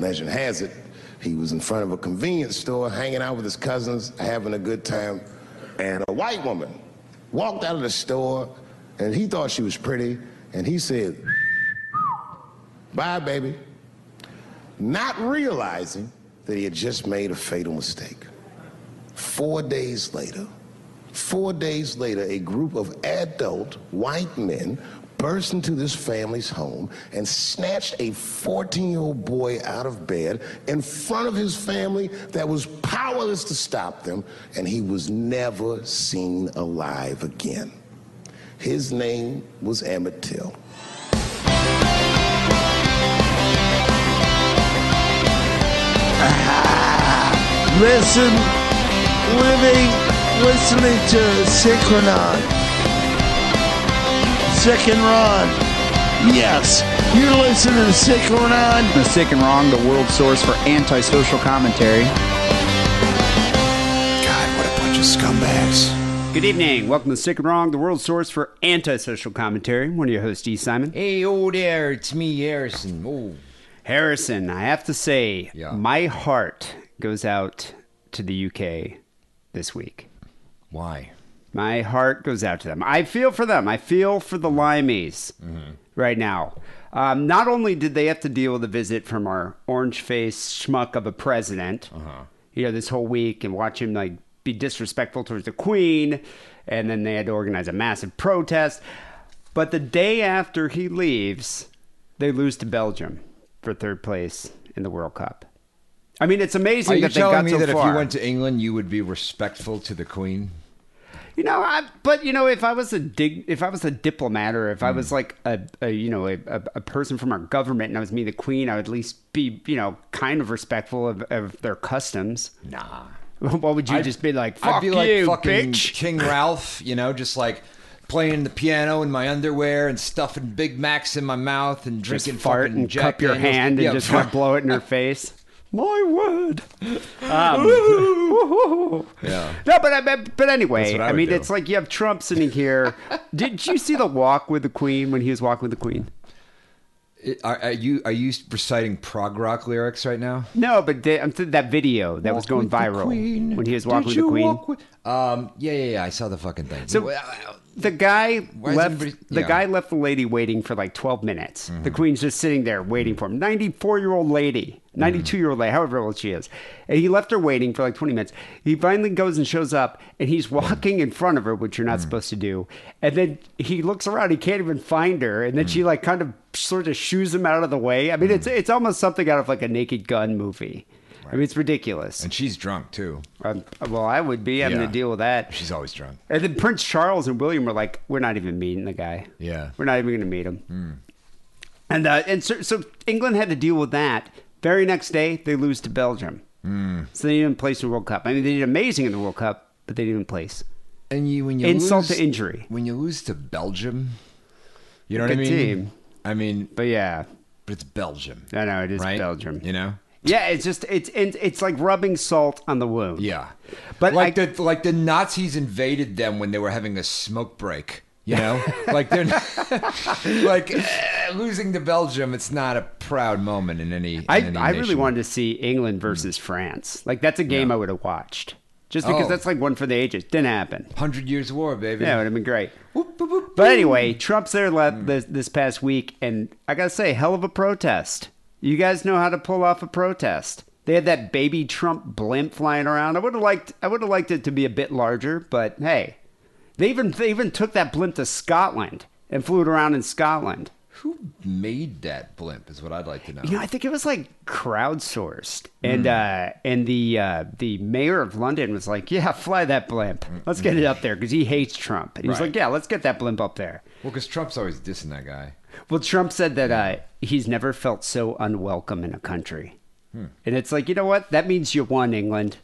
legend has it, he was in front of a convenience store hanging out with his cousins, having a good time, and a white woman walked out of the store, and he thought she was pretty, and he said, Bye, baby. Not realizing that he had just made a fatal mistake. Four days later, four days later, a group of adult white men burst into this family's home and snatched a 14 year old boy out of bed in front of his family that was powerless to stop them, and he was never seen alive again. His name was Emmett Till. Listen, living, listening to Sick and Wrong. Sick and Wrong. Yes, you're listening to Sick and Wrong. The Sick and Wrong, the world source for antisocial commentary. God, what a bunch of scumbags. Good evening. Welcome to Sick and Wrong, the world source for antisocial commentary. One of your hosts, E. Simon. Hey, oh there, it's me, Harrison. Oh, Harrison, I have to say, Yeah. my heart goes out to the UK this week. why? My heart goes out to them. I feel for them. I feel for the Limeys right now. Um, not only did they have to deal with a visit from our orange faced schmuck of a president, you know, this whole week and watch him like be disrespectful towards the Queen, and then they had to organize a massive protest. But the day after he leaves, they lose to Belgium for third place in the World Cup. I mean, it's amazing Are you that they got telling me so that far. if you went to England, you would be respectful to the Queen? You know, I, but you know, if I was a dig, if I was a diplomat, or if I Hmm. was like a, a you know, a, a, person from our government, and I was me, the queen, I would at least be, you know, kind of respectful of, of their customs. Nah. what would you I'd- just be like? Fuck I'd be like you, fucking bitch. King Ralph, you know, just like playing the piano in my underwear and stuffing Big Macs in my mouth and Just drinking fart fucking and Jack cup your hand and Yeah, just blow it in her face. My word. Um, Yeah. No, but I but, but anyway, I I, mean, do. it's like you have Trump sitting here. Did you see the walk with the Queen when he was walking with the Queen? It- Are, are you are you reciting prog rock lyrics right now? No, but the, I'm th- that video that was going viral when he was walking with the Queen. Um, yeah, yeah, yeah. I saw the fucking thing. So- The guy Why left. everybody- The yeah. guy left the lady waiting for like 12 minutes. The Mm-hmm. queen's just sitting there waiting for him. 94 year old lady, Mm-hmm. 92 year old lady, however old she is, and he left her waiting for like 20 minutes. He finally goes and shows up, and he's walking in front of her, which you're not Mm-hmm. supposed to do. And then he looks around, he can't even find her, and then Mm-hmm. she like kind of sort of shoos him out of the way. I mean, it's it's almost something out of like a Naked Gun movie. I mean, it's ridiculous. and she's drunk too. Um, well, I would be having Yeah. to deal with that. She's always drunk. And then Prince Charles and William were like, "We're not even meeting the guy. Yeah. we're not even going to meet him." And uh, and so, so England had to deal with that. Very next day, they lose to Belgium, so they didn't place in the World Cup. I mean, they did amazing in the World Cup, but they didn't even place. And you when you Insult lose, to injury. when you lose to Belgium, you know what I mean? team. I mean, But yeah, but it's Belgium. I know it is right? Belgium. You know? Yeah, it's just it's it's it's like rubbing salt on the wound. Yeah. But like I- the like the Nazis invaded them when they were having a smoke break. You know, like they're not, like eh, losing to Belgium. It's not a proud moment in any. In I, any I really wanted to see England versus France. Like that's a game I would have watched. Just because Oh. that's like one for the ages. Didn't happen. Hundred Years of War, baby. Yeah, it would have been great. Whoop, whoop, whoop, But anyway, Trump's there le- this, this past week, and I gotta say, hell of a protest. You guys know how to pull off a protest. They had that baby Trump blimp flying around. I would have liked, I would have liked it to be a bit larger, but hey, they even they even took that blimp to Scotland and flew it around in Scotland. Who made that blimp? Is what I'd like to know. You know, I think it was like crowdsourced, and uh, and the uh, the mayor of London was like, "Yeah, fly that blimp. Let's get it up there," because he hates Trump. And he was like, "Yeah, let's get that blimp up there." Well, because Trump's always dissing that guy. Well, Trump said that uh, he's never felt so unwelcome in a country, hmm. and it's like, you know what? That means you won, England.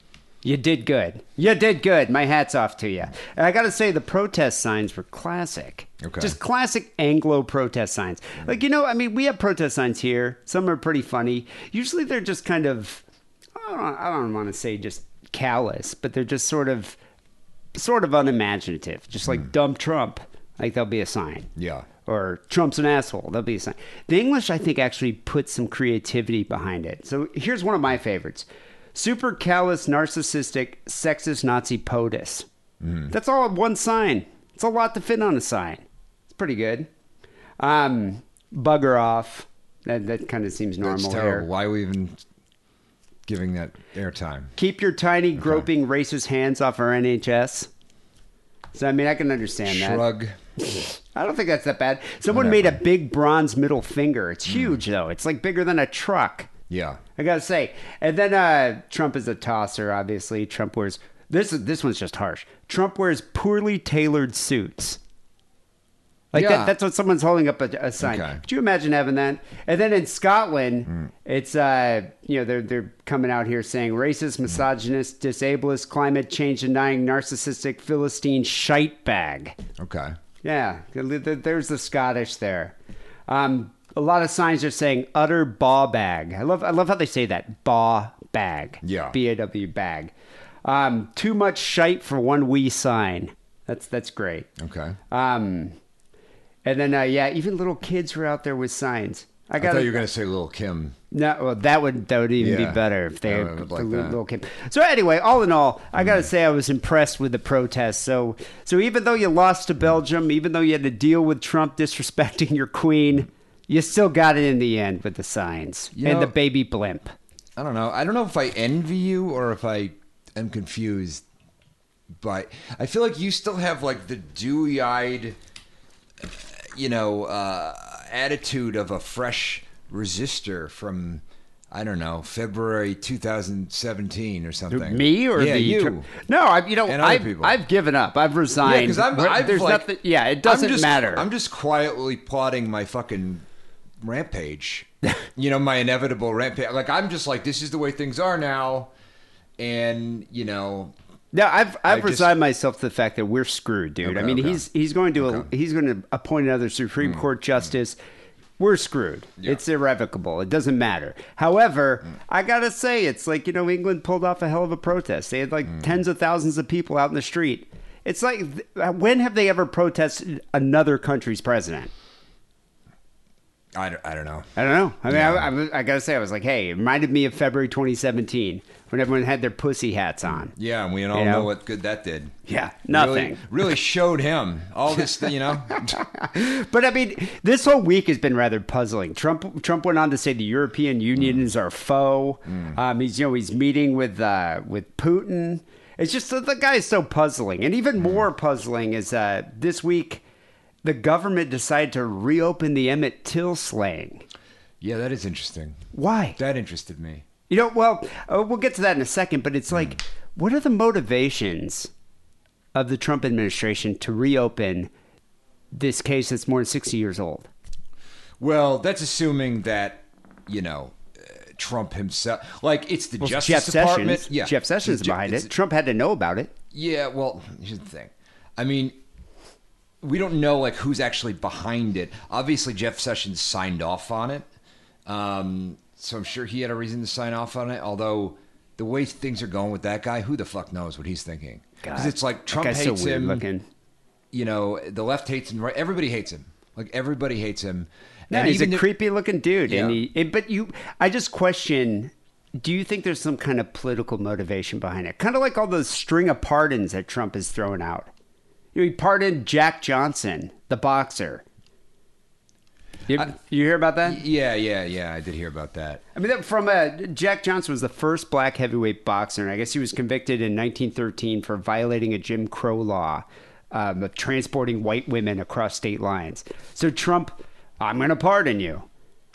You did good. You did good. My hat's off to you. And I got to say, the protest signs were classic. Okay. Just classic Anglo protest signs. Hmm. Like, you know, I mean, we have protest signs here. Some are pretty funny. Usually they're just kind of, I don't, I don't want to say just callous, but they're just sort of, sort of unimaginative. Just like hmm. dumb Trump. Like, there'll be a sign. Yeah. Or Trump's an asshole. That'll be a sign. The English, I think, actually put some creativity behind it. So here's one of my favorites: super callous, narcissistic, sexist Nazi POTUS. That's all one sign. It's a lot to fit on a sign. It's pretty good. Um, bugger off. That that kind of seems That's normal terrible. here. Why are we even giving that airtime? Keep your tiny groping racist hands off our NHS. So I mean, I can understand that. Shrug. I don't think that's that bad. Someone made a big bronze middle finger. It's huge though. It's like bigger than a truck. Yeah. I gotta say. And then uh, Trump is a tosser. Obviously, Trump wears this. This one's just harsh. Trump wears poorly tailored suits. Like Yeah. that, that's what someone's holding up a, a sign. Okay. Could you imagine having that? And then in Scotland, it's uh, you know they're they're coming out here saying racist, misogynist, disableist, climate change denying, narcissistic, philistine shite bag. Okay. Yeah, there's the Scottish there. Um, a lot of signs are saying utter baw bag. I love I love how they say that baw bag. Yeah. B A W bag. Um, too much shite for one wee sign. That's that's great. Okay. Um, and then uh, yeah, even little kids were out there with signs. I I thought you were going to say Lil Kim. no, well, that would that would even Yeah. be better if they had like little, Kim. So anyway, all in all, I gotta say I was impressed with the protests. So so even though you lost to Belgium, even though you had to deal with Trump disrespecting your queen, you still got it in the end with the signs You and know- the baby blimp. I don't know. I don't know if I envy you or if I am confused. But I feel like you still have like the dewy-eyed, you know, uh, attitude of a fresh resistor from I don't know February 2017 or something. Me or yeah, the you? No, I you know I've. I've given up. I've Yeah, resigned. because I'm. I've There's like, nothing. Yeah, it I'm doesn't just- matter. I'm just quietly plotting my fucking rampage. you know, my inevitable rampage. Like I'm just like, this is the way things are now, and you know, Yeah, I've I've just- resigned myself to the fact that we're screwed, dude. I mean, okay. he's he's going to he's going to appoint another Supreme Hmm. Court justice. We're screwed. It's irrevocable. It doesn't matter. However, Hmm. I gotta say, it's like you know, England pulled off a hell of a protest. They had like Hmm. tens of thousands of people out in the street. It's like, when have they ever protested another country's president? I don't, I don't know. I don't know. I mean. I, I, I gotta say, I was like, hey, it reminded me of February 2017 when everyone had their pussy hats on. Yeah, and we all You know? know what good that did. Yeah, nothing. Really, really showed him all this. You know, But I mean, this whole week has been rather puzzling. Trump Trump went on to say the European Union is our foe. Um, he's you know he's meeting with uh, with Putin. It's just the guy is so puzzling, and even more puzzling is uh, this week the government decided to reopen the Emmett Till slaying. yeah, that is interesting. Why? That interested me. You know, well, uh, we'll get to that in a second, but it's like, what are the motivations of the Trump administration to reopen this case that's more than 60 years old? Well, that's assuming that you know uh, Trump himself. Like it's the Well, Justice Jeff Department. Sessions. Yeah, Jeff Sessions is behind it. Trump had to know about it. Yeah, well, here's the thing. I mean, we don't know like who's actually behind it. Obviously, Jeff Sessions signed off on it, um, so I'm sure he had a reason to sign off on it. Although the way things are going with that guy, who the fuck knows what he's thinking? Because it's like Trump hates so him. looking. You know, the left hates him. Right? Everybody hates him. Like everybody hates him. No, And he's a if- creepy looking dude, and Yeah. he. it- but you, I just question. Do you think there's some kind of political motivation behind it? Kind of like all those string of pardons that Trump is throwing out. You know, he pardoned Jack Johnson, the boxer. You, you hear about that? Yeah, yeah, yeah. I did hear about that. I mean, from uh, Jack Johnson was the first black heavyweight boxer, and I guess he was convicted in 1913 for violating a Jim Crow law um, of transporting white women across state lines. So Trump, I'm going to pardon you.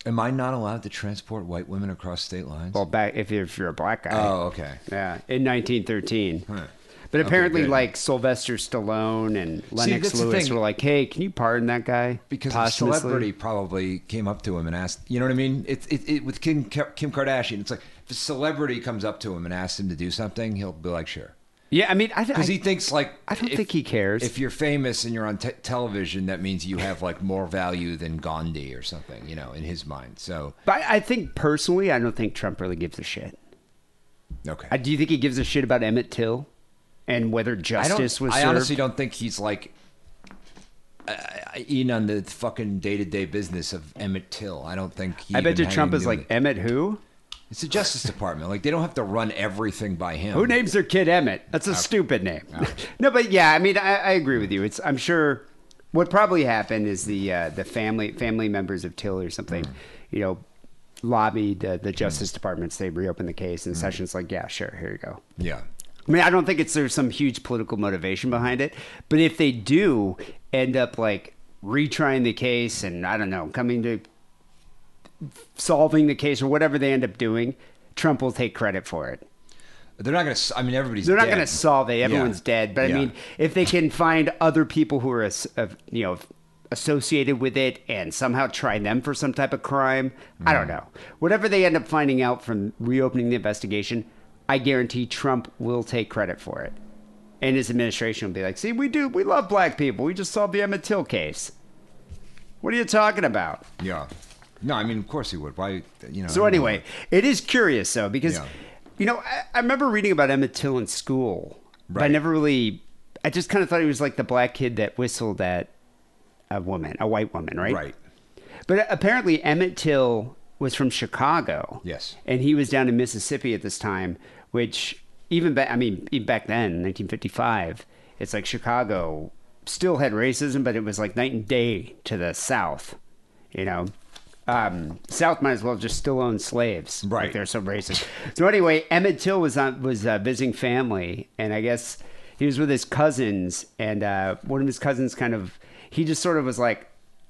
Am I not allowed to transport white women across state lines? Well, back if you're, if you're a black guy. oh, okay. Yeah, in 1913. Huh. But apparently, good. like Sylvester Stallone and Lennox the Lewis were like, "Hey, can you pardon that guy?" because a celebrity probably came up to him and asked, you know what I mean? It's it, it, with Kim, Kim Kardashian. It's like if a celebrity comes up to him and asks him to do something, he'll be like, sure, Yeah, I mean, I, because he thinks like I don't if- think he cares. If you're famous and you're on te- television, that means you have like more value than Gandhi or something, you know, in his mind. So but I, I think personally, I don't think Trump really gives a shit. okay, Uh, do you think he gives a shit about Emmett Till and whether justice was I served? honestly don't think he's like uh, in on the fucking day to day business of Emmett Till. I don't think. He I bet you Trump is like to- Emmett who? It's the Justice Department. Like they don't have to run everything by him. Who names their kid Emmett? That's a stupid name. no, but yeah, I mean, I, I agree with you. It's I'm sure what probably happened is the uh, the family family members of Till or something, you know, lobbied uh, the Justice Department to say reopen the case, and Sessions like, yeah, sure, here you go. Yeah. I mean, I don't think it's there's some huge political motivation behind it, but if they do end up like retrying the case and I don't know, coming to solving the case or whatever they end up doing, Trump will take credit for it. They're not going to. I mean, everybody's. They're not going to solve it. Everyone's Yeah. dead. But Yeah. I mean, if they can find other people who are, you know, associated with it and somehow try them for some type of crime, I Mm. don't know. Whatever they end up finding out from reopening the investigation, I guarantee Trump will take credit for it. And his administration will be like, see, we do, we love black people. We just solved the Emmett Till case. What are you talking about? Yeah. No, I mean, of course he would. Why? You know. So anyway, it is curious though because Yeah. you know I, I remember reading about Emmett Till in school, but I never really. I just kind of thought he was like the black kid that whistled at a woman, a white woman, right? Right. But apparently Emmett Till was from Chicago. Yes. And he was down in Mississippi at this time, which even back, I mean, even back then, 1955, it's like Chicago still had racism, but it was like night and day to the South, you know? Um, South might as well just still own slaves. Right. Like they're so racist. So anyway, Emmett Till was on, was uh, visiting family, and I guess he was with his cousins, and uh, one of his cousins kind of, he just sort of was like,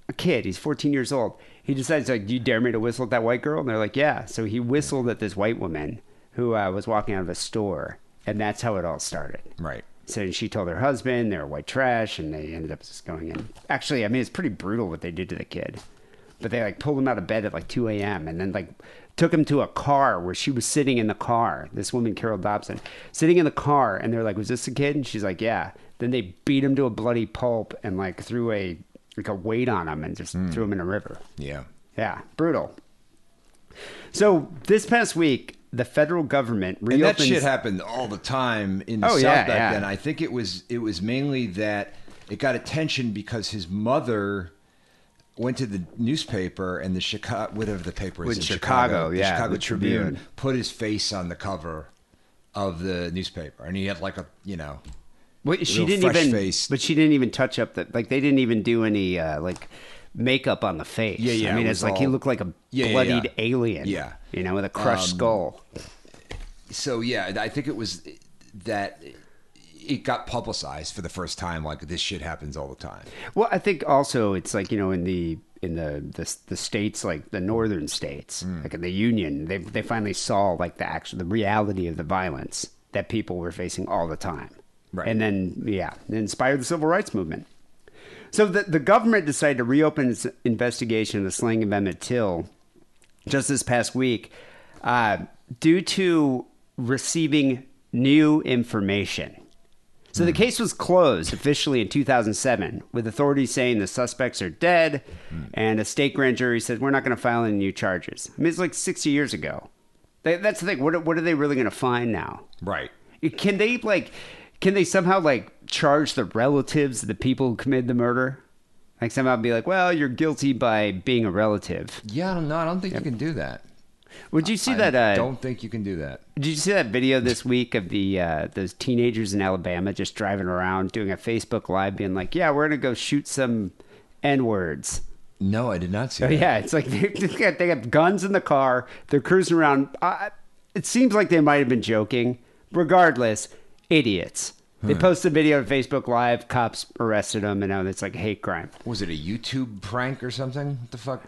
a kid. He's 14 years old. He decides like, "Do you dare me to whistle at that white girl?" And they're like, "Yeah." So he whistled at this white woman who uh, was walking out of a store, and that's how it all started. Right. So she told her husband they were white trash, and they ended up just going in. Actually, I mean, it's pretty brutal what they did to the kid. But they like pulled him out of bed at like 2 a.m. and then like took him to a car where she was sitting in the car. This woman, Carolyn Donham, sitting in the car, and they're like, "Was this the kid?" And she's like, "Yeah." Then they beat him to a bloody pulp and like threw a like a weight on him and just threw him in a river. Yeah. Yeah, brutal. So this past week, the federal government And reopens. that shit happened all the time in the Oh, South yeah, back yeah. then. I think it was it was mainly that it got attention because his mother went to the newspaper and the Chicago whatever the paper is in Chicago, the yeah, Chicago the Tribune, Tribune. put his face on the cover of the newspaper, and he had like a you know Well, she didn't even, fresh-faced- but she didn't even touch up that. like. They didn't even do any uh, like makeup on the face. Yeah, yeah, I mean, it it's like he looked like a Yeah, yeah, bloodied yeah. alien. Yeah. you know, with a crushed Um, skull. so yeah, I think it was that it got publicized for the first time. Like this shit happens all the time. Well, I think also it's like you know in the in the the, the states like the northern states, Hmm. like in the union, they they finally saw like the actual the reality of the violence that people were facing all the time. Right. And then yeah, it inspired the civil rights movement. So the the government decided to reopen its investigation of the slaying of Emmett Till just this past week uh, due to receiving new information. So the case was closed officially in 2007, with authorities saying the suspects are dead, and a state grand jury said we're not going to file any new charges. I mean, it's like 60 years ago. They, that's the thing. What, are- what are they really going to find now? Right. Can they like? Can they somehow like charge the relatives of the people who committed the murder? Like somehow be like, well, you're guilty by being a relative. Yeah, I don't know. I don't think you can do that. Would you see I that? Uh, don't think you can do that. Did you see that video this week of the uh, those teenagers in Alabama just driving around doing a Facebook live, being like, "Yeah, we're gonna go shoot some n words." No, I did not see Oh that. yeah, it's like they, they got they got guns in the car. They're cruising around. Uh, it seems like they might have been joking. Regardless, idiots. They posted a video on Facebook Live. Cops arrested them, and now it's like hate crime. Was it a YouTube prank or something? What the fuck?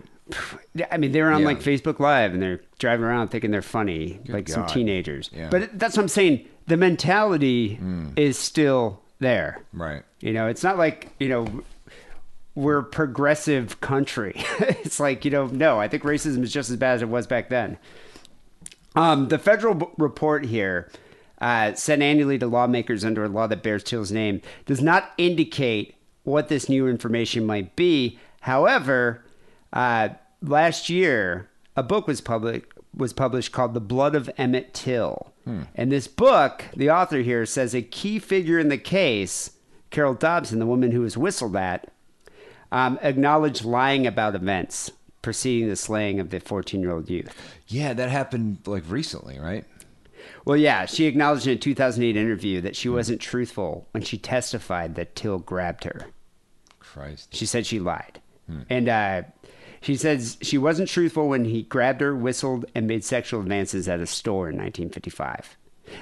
Yeah, I mean, they're on Yeah. like Facebook Live and they're driving around thinking they're funny, like some God. teenagers. Yeah. But that's what I'm saying. The mentality is still there. Right. You know, it's not like, you know, we're a progressive country. it's like, you know, no, I think racism is just as bad as it was back then. Um, the federal b- report here, uh, sent annually to lawmakers under a law that bears Till's name, does not indicate what this new information might be. However, uh, last year, a book was public was published called "The Blood of Emmett Till," and this book, the author here says a key figure in the case, Carolyn Donham, the woman who was whistled at, um, acknowledged lying about events preceding the slaying of the 14 year old youth. Yeah, that happened like recently, right? Well, yeah, she acknowledged in a 2008 interview that she wasn't truthful when she testified that Till grabbed her. Christ. She said she lied. And uh, she says she wasn't truthful when he grabbed her, whistled, and made sexual advances at a store in 1955.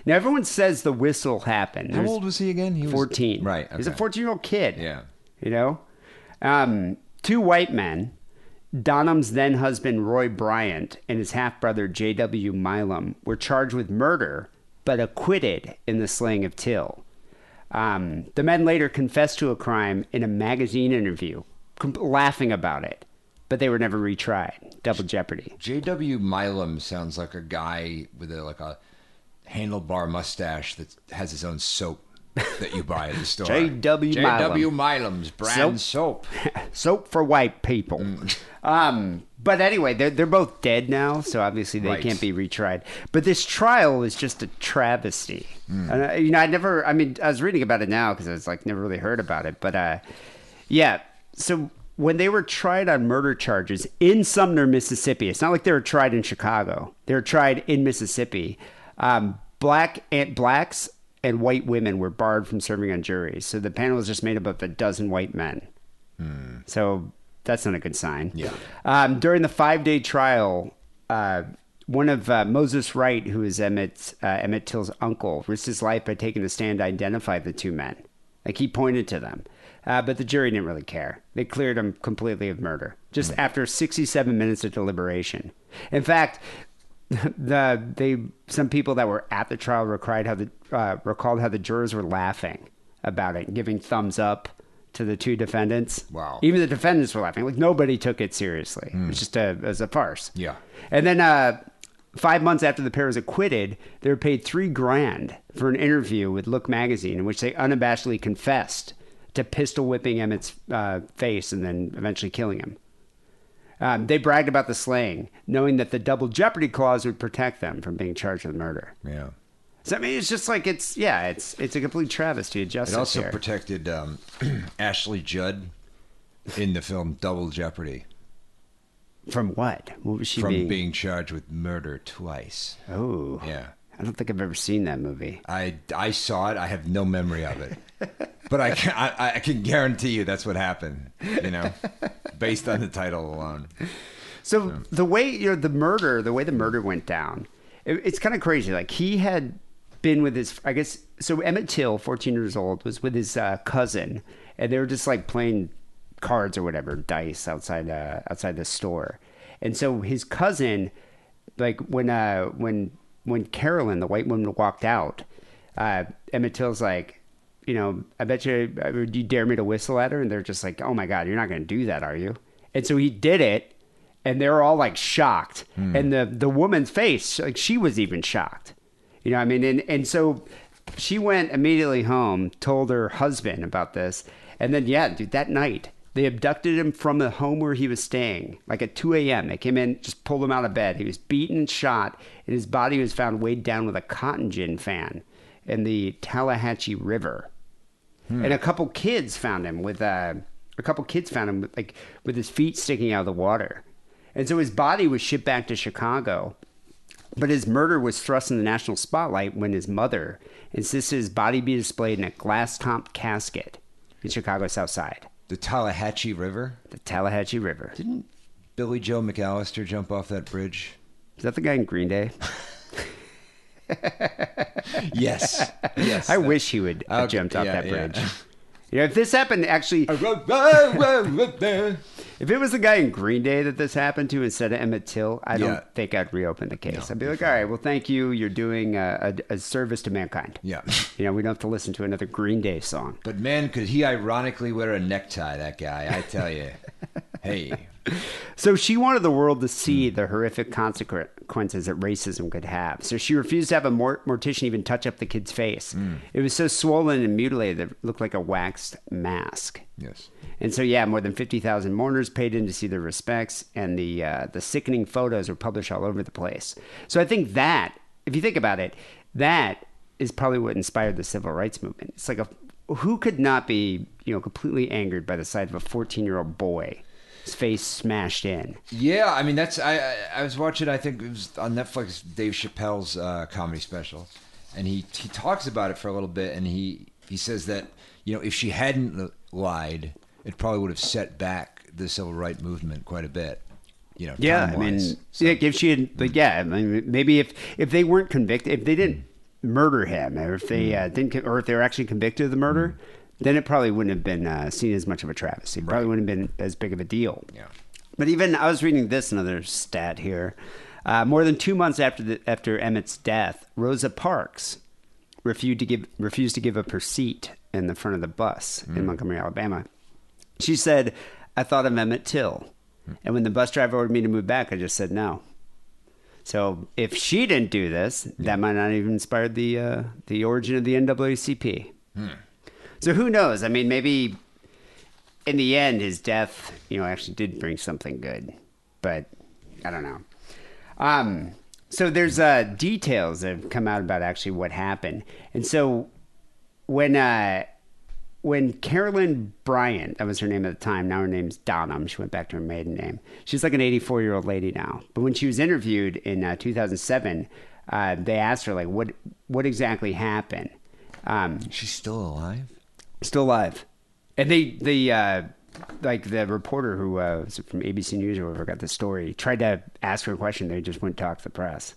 Now, everyone says the whistle happened. How There's old was he again? He was 14. Right. He's a 14 year old kid. Yeah. You know? Um, two white men, Donham's then husband Roy Bryant and his half brother J.W. Milam, were charged with murder but acquitted in the slaying of Till. Um, the men later confessed to a crime in a magazine interview, com- laughing about it, but they were never retried. Double jeopardy. J.W. Milam sounds like a guy with a like a handlebar mustache that has his own soap that you buy at the store. J.W. J.W. Milam's brand soap. Soap for white people. Um, but anyway, they're they're both dead now, so obviously they Right. can't be retried. But this trial was just a travesty. Hmm. And, uh, you know, I never. I mean, I was reading about it now because I was like never really heard about it. But uh, yeah, so. When they were tried on murder charges in Sumner, Mississippi, it's not like they were tried in Chicago. They were tried in Mississippi. Um, black and blacks and white women were barred from serving on juries. So the panel was just made up of a dozen white men. So that's not a good sign. Yeah. Um, during the five day trial, uh, one of uh, Moses Wright, who is Emmett uh, Emmett Till's uncle, risked his life by taking a stand to identify the two men. Like he pointed to them, uh, but the jury didn't really care. They cleared him completely of murder just after 67 minutes of deliberation. In fact, the they some people that were at the trial recalled how the uh, recalled how the jurors were laughing about it, giving thumbs up to the two defendants. Wow. Even the defendants were laughing. Like nobody took it seriously. It was just a it was a farce. Yeah. And then uh, five months after the pair was acquitted, they were paid three grand for an interview with Look magazine in which they unabashedly confessed to pistol whipping Emmett's uh, face and then eventually killing him. Um, they bragged about the slaying, knowing that the double jeopardy clause would protect them from being charged with murder. Yeah. So I mean, it's just like it's yeah, it's it's a complete travesty of justice. It also here. protected um, Ashley Judd in the film Double Jeopardy from what? What was she from being? being charged with murder twice. oh, Yeah. I don't think I've ever seen that movie. I, I saw it. I have no memory of it, but I can I, I can guarantee you that's what happened. You know, based on the title alone. So the way you know the murder, the way the murder went down, it, it's kind of crazy. Like he had been with his, I guess. So Emmett Till, fourteen years old, was with his uh, cousin, and they were just like playing cards or whatever, dice outside uh, outside the store. And so his cousin, like when uh, when when Carolyn, the white woman, walked out, uh, Emmett Till's like, you know, I bet you, uh, would you dare me to whistle at her? And they're just like, oh my God, you're not going to do that, are you? And so he did it, and they were all like shocked. And the, the woman's face, like she was even shocked. You know what I mean? And, and so she went immediately home, told her husband about this. And then, yeah, dude, that night, they abducted him from the home where he was staying, like at 2 a.m. They came in, just pulled him out of bed. He was beaten and shot, and his body was found weighed down with a cotton gin fan in the Tallahatchie River. And a couple kids found him with uh, a couple kids found him with, like with his feet sticking out of the water. And so his body was shipped back to Chicago. But his murder was thrust in the national spotlight when his mother insisted his body be displayed in a glass top casket in Chicago's South Side, The Tallahatchie River. the Tallahatchie River. Didn't Billie Joe McAllister jump off that bridge? Is that the guy in Green Day? Yes. yes. I wish he would have Okay, jumped off yeah, that yeah. You know, if this happened, actually, if it was the guy in Green Day that this happened to instead of Emmett Till, I don't Yeah. think I'd reopen the case. I'd be like, all right, well, thank you. You're doing a, a, a service to mankind. Yeah. You know, we don't have to listen to another Green Day song. But man, could he ironically wear a necktie, that guy, I tell you. hey. So she wanted the world to see the horrific consequences that racism could have. So she refused to have a mor- mortician even touch up the kid's face. It was so swollen and mutilated that it looked like a waxed mask. Yes. And so, yeah, more than fifty thousand mourners paid in to see their respects, and the uh, the sickening photos were published all over the place. So I think that, if you think about it, that is probably what inspired the civil rights movement. It's like a who could not be, you know, completely angered by the sight of a 14 year old boy, his face smashed in? Yeah, I mean that's I I, I was watching I think it was on Netflix Dave Chappelle's uh, comedy special, and he he talks about it for a little bit, and he he says that you know if she hadn't lied, it probably would have set back the civil rights movement quite a bit. You know, Yeah, I mean, So- yeah, if she had, but yeah, I mean, maybe if if they weren't convicted, if they didn't murder him, or if they uh, didn't, or if they were actually convicted of the murder, then it probably wouldn't have been uh, seen as much of a travesty. It Probably wouldn't have been as big of a deal. Yeah. But even I was reading this another stat here. Uh, more than two months after the, after Emmett's death, Rosa Parks refused to give refused to give up her seat in the front of the bus in Montgomery, Alabama. She said, "I thought of Emmett Till, and when the bus driver ordered me to move back, I just said no." So if she didn't do this, that might not even inspired the uh, the origin of the NAACP. So who knows? I mean, maybe in the end, his death, you know, actually did bring something good, but I don't know. Um, so there's uh, details that have come out about actually what happened, and so when uh, when Carolyn Bryant, that was her name at the time, now her name's Donham. She went back to her maiden name. She's like an 84 year old lady now. But when she was interviewed in uh, 2007, uh, they asked her like, what what exactly happened? Um, she's still alive. Still alive. And they, they, uh, like the reporter who uh, was from ABC News or whoever got the story tried to ask her a question. They just wouldn't talk to the press.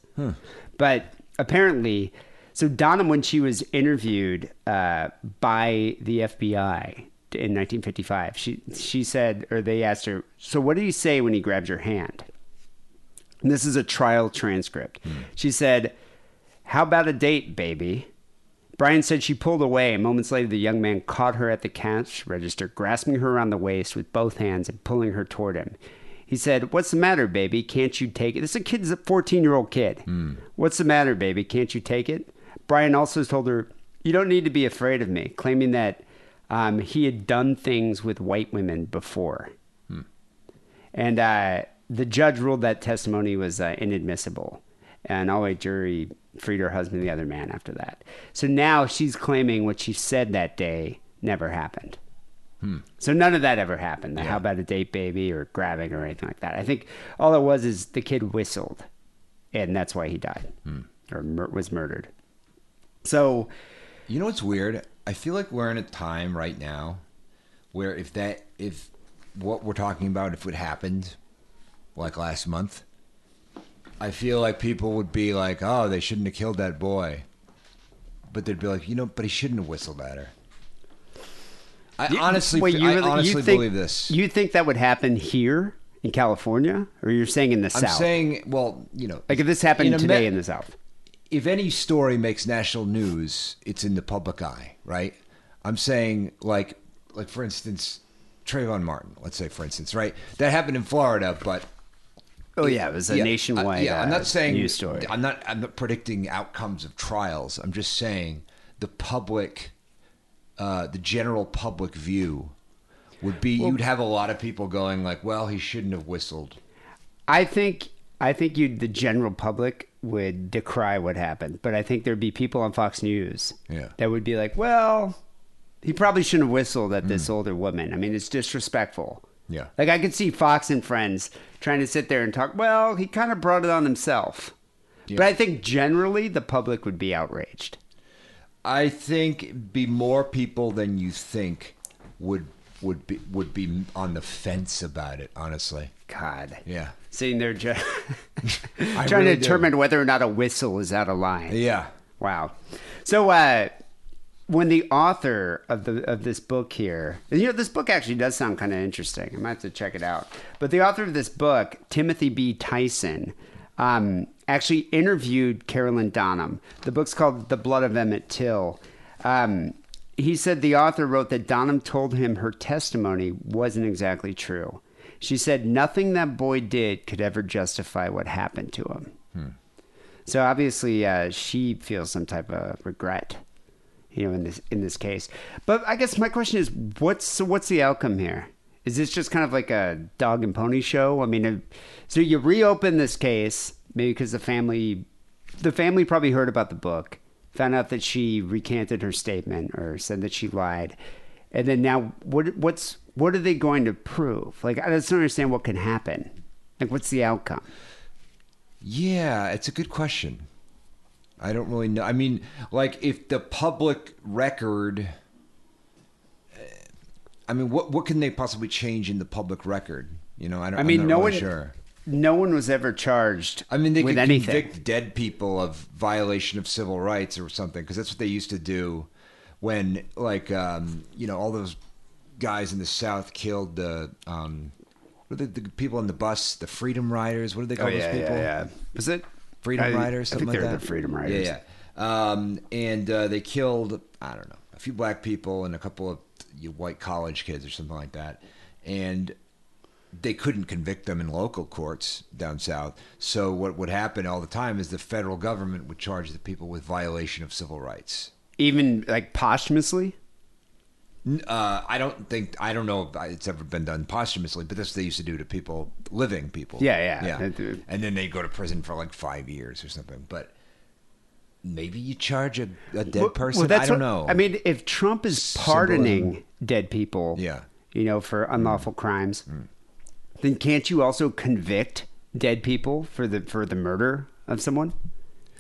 But apparently, so Donham, when she was interviewed uh, by the FBI in 1955, she she said, or they asked her, "So what did he say when he grabbed your hand?" And this is a trial transcript. She said, How about a date, baby? Bryant said she pulled away. Moments later, the young man caught her at the cash register, grasping her around the waist with both hands and pulling her toward him. He said, What's the matter, baby? Can't you take it? This is a kid's a 14 year old kid. What's the matter, baby? Can't you take it? Bryant also told her, You don't need to be afraid of me, claiming that um, he had done things with white women before. And uh, the judge ruled that testimony was uh, inadmissible. And all white jury freed her husband the other man after that. So now she's claiming what she said that day never happened. Hmm. So none of that ever happened. The How about a date baby or grabbing or anything like that. I think all it was is the kid whistled, and that's why he died hmm. or mur- was murdered. So You know what's weird? I feel like we're in a time right now where if that if what we're talking about if it happened like last month, I feel like people would be like, "Oh, they shouldn't have killed that boy," but they'd be like, "You know, but he shouldn't have whistled at her." I You- honestly, wait, you I really- you think- believe this. You think that would happen here in California, or you're saying in the South? I'm saying, well, you know, like if this happened in today me- in the South. if any story makes national news, it's in the public eye, right? I'm saying like like for instance, Trayvon Martin, let's say for instance, right? That happened in Florida, but Oh yeah, it was a Yeah, nationwide. uh, yeah, I'm uh, not saying news story. I'm not. I'm not predicting outcomes of trials. I'm just saying the public, uh, the general public view would be you'd have a lot of people going like, "Well, he shouldn't have whistled." I think I think you the general public would decry what happened, but I think there'd be people on Fox News Yeah. that would be like, "Well, he probably shouldn't have whistled at Mm. this older woman. I mean, it's disrespectful." Yeah. Like I could see Fox and Friends trying to sit there and talk, "Well, he kind of brought it on himself." But I think generally the public would be outraged. I think be more people than you think would would be would be on the fence about it. Honestly, God. yeah, Sitting there just trying really to do. determine whether or not a whistle is out of line. yeah. Wow. So uh, when the author of the of this book here, you know, this book actually does sound kind of interesting. I might have to check it out. But the author of this book, Timothy B. Tyson, um, actually interviewed Carolyn Donham. The book's called The Blood of Emmett Till. Um, he said the author wrote that Donham told him her testimony wasn't exactly true. She said nothing that boy did could ever justify what happened to him. So obviously, uh, she feels some type of regret, you know, in this in this case. But I guess my question is, what's what's the outcome here? Is this just kind of like a dog and pony show? I mean, so you reopen this case maybe because the family, the family probably heard about the book. found out that she recanted her statement or said that she lied, and then now what? What's what are they going to prove? Like I just don't understand what can happen. Like what's the outcome? Yeah, it's a good question. I don't really know. I mean, like if the public record I mean, what what can they possibly change in the public record? You know, I don't know. I mean, no not one. Sure. No one was ever charged. I mean, they could anything. convict dead people of violation of civil rights or something because that's what they used to do when, like, um, you know, all those guys in the South killed the, um, what are the, the people on the bus, the Freedom Riders. What do they call Oh those yeah, people? yeah, yeah. Was it Freedom I- Riders, I something think like they're that. the Freedom Riders. Yeah, yeah. Um, and uh, they killed I don't know a few black people and a couple of you know, white college kids or something like that, and they couldn't convict them in local courts down south. So what would happen all the time is the federal government would charge the people with violation of civil rights. Even like posthumously. Uh, I don't think I don't know if it's ever been done posthumously, but that's what they used to do to people, living people. Yeah, yeah. yeah. And then they go to prison for like five years or something. But maybe you charge a, a dead Well- person. well, that's I don't what- know. I mean, if Trump is pardoning dead people, Yeah. you know, for unlawful crimes, then can't you also convict dead people for the for the murder of someone?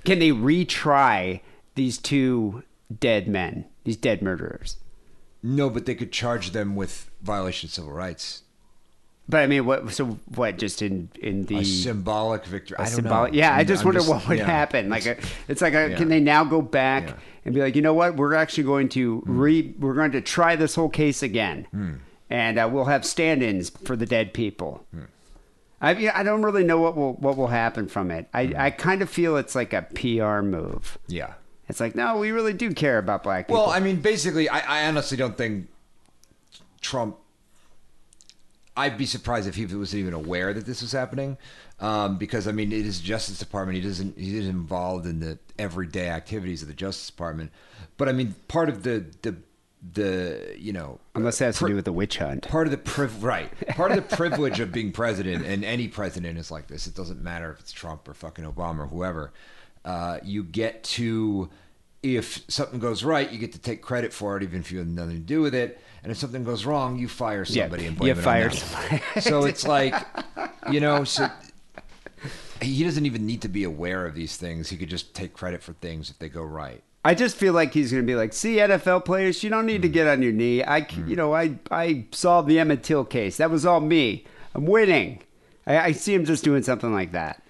Can they retry these two dead men, these dead murderers? No, but they could charge them with violation of civil rights. But I mean, what? So what? Just in in the A symbolic victory. I don't symbolic- know. Yeah, I just I'm wonder what would yeah. happen. Like, a, it's like, a, Yeah. can they now go back Yeah. and be like, you know what? We're actually going to Hmm. re, we're going to try this whole case again, and uh, we'll have stand-ins for the dead people. Hmm. I mean, I don't really know what will what will happen from it. I, Hmm. I kind of feel it's like a PR move. Yeah. It's like, no, we really do care about black people. Well, I mean, basically, I, I honestly don't think Trump. I'd be surprised if he was even aware that this was happening, um, because I mean, it is the Justice Department. He doesn't. He isn't involved in the everyday activities of the Justice Department. But I mean, part of the the the you know Unless it has to do with the witch hunt. part of the priv- right part of the privilege of being president and any president is like this it doesn't matter if it's trump or fucking obama or whoever uh, you get to if something goes right you get to take credit for it even if you have nothing to do with it and if something goes wrong you fire Yeah, somebody and you blame it fire on them. somebody. so it's like you know so he doesn't even need to be aware of these things he could just take credit for things if they go right I just feel like he's going to be like, see, NFL players, you don't need Mm. to get on your knee. I, c- you know, I, I solved the Emmett Till case. That was all me. I'm winning. I, I see him just doing something like that.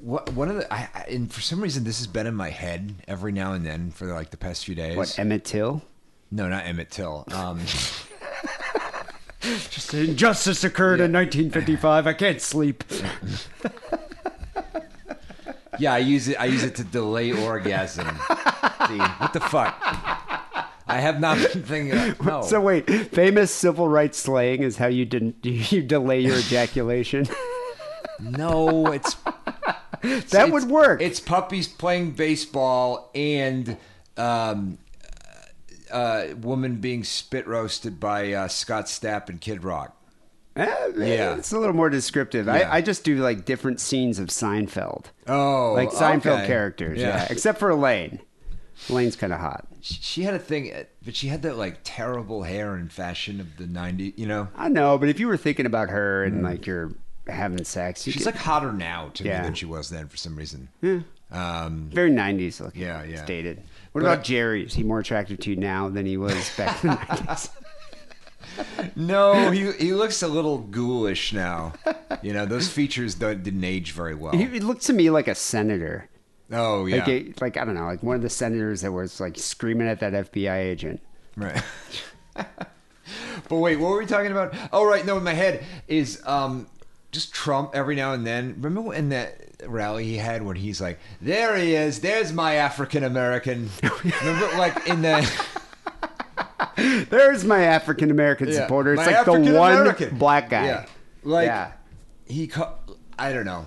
What one of the I, I and for some reason this has been in my head every now and then for like the past few days What Emmett Till? No, not Emmett Till. Um, Just injustice occurred in 1955. I can't sleep. yeah, I use it. I use it to delay orgasm. See, what the fuck? I have not been thinking. No. So wait, famous civil rights slaying is how you didn't you delay your ejaculation. no, it's that would work. It's puppies playing baseball and um, uh, woman being spit roasted by uh, Scott Stapp and Kid Rock. Eh, Yeah. it's a little more descriptive. Yeah. I, I just do like different scenes of Seinfeld. Oh, like Seinfeld okay. characters, yeah. Yeah. Except for Elaine. Elaine's kind of hot. She had a thing, uh, but she had that like terrible hair and fashion of the '90s. You know, I know, but if you were thinking about her and like you're having sex, you she's like hotter now to Yeah. me than she was then for some reason. Um, very '90s looking. Yeah, yeah. It's dated. What But- about Jerry? Is he more attractive to you now than he was back in the '90s? no, he he looks a little ghoulish now. You know, those features don't, didn't age very well. he, he looked to me like a senator. oh yeah, Like, a, like I don't know, like one of the senators that was like screaming at that FBI agent. right. but wait, what were we talking about? Oh right, no, in my head is um just Trump every now and then. Remember in that rally he had when he's like, "There he is. There's my African American." Remember, like in the. There's my African American Yeah. supporter. It's My like the one African-American. black guy. Yeah. Like Yeah. he ca- I don't know.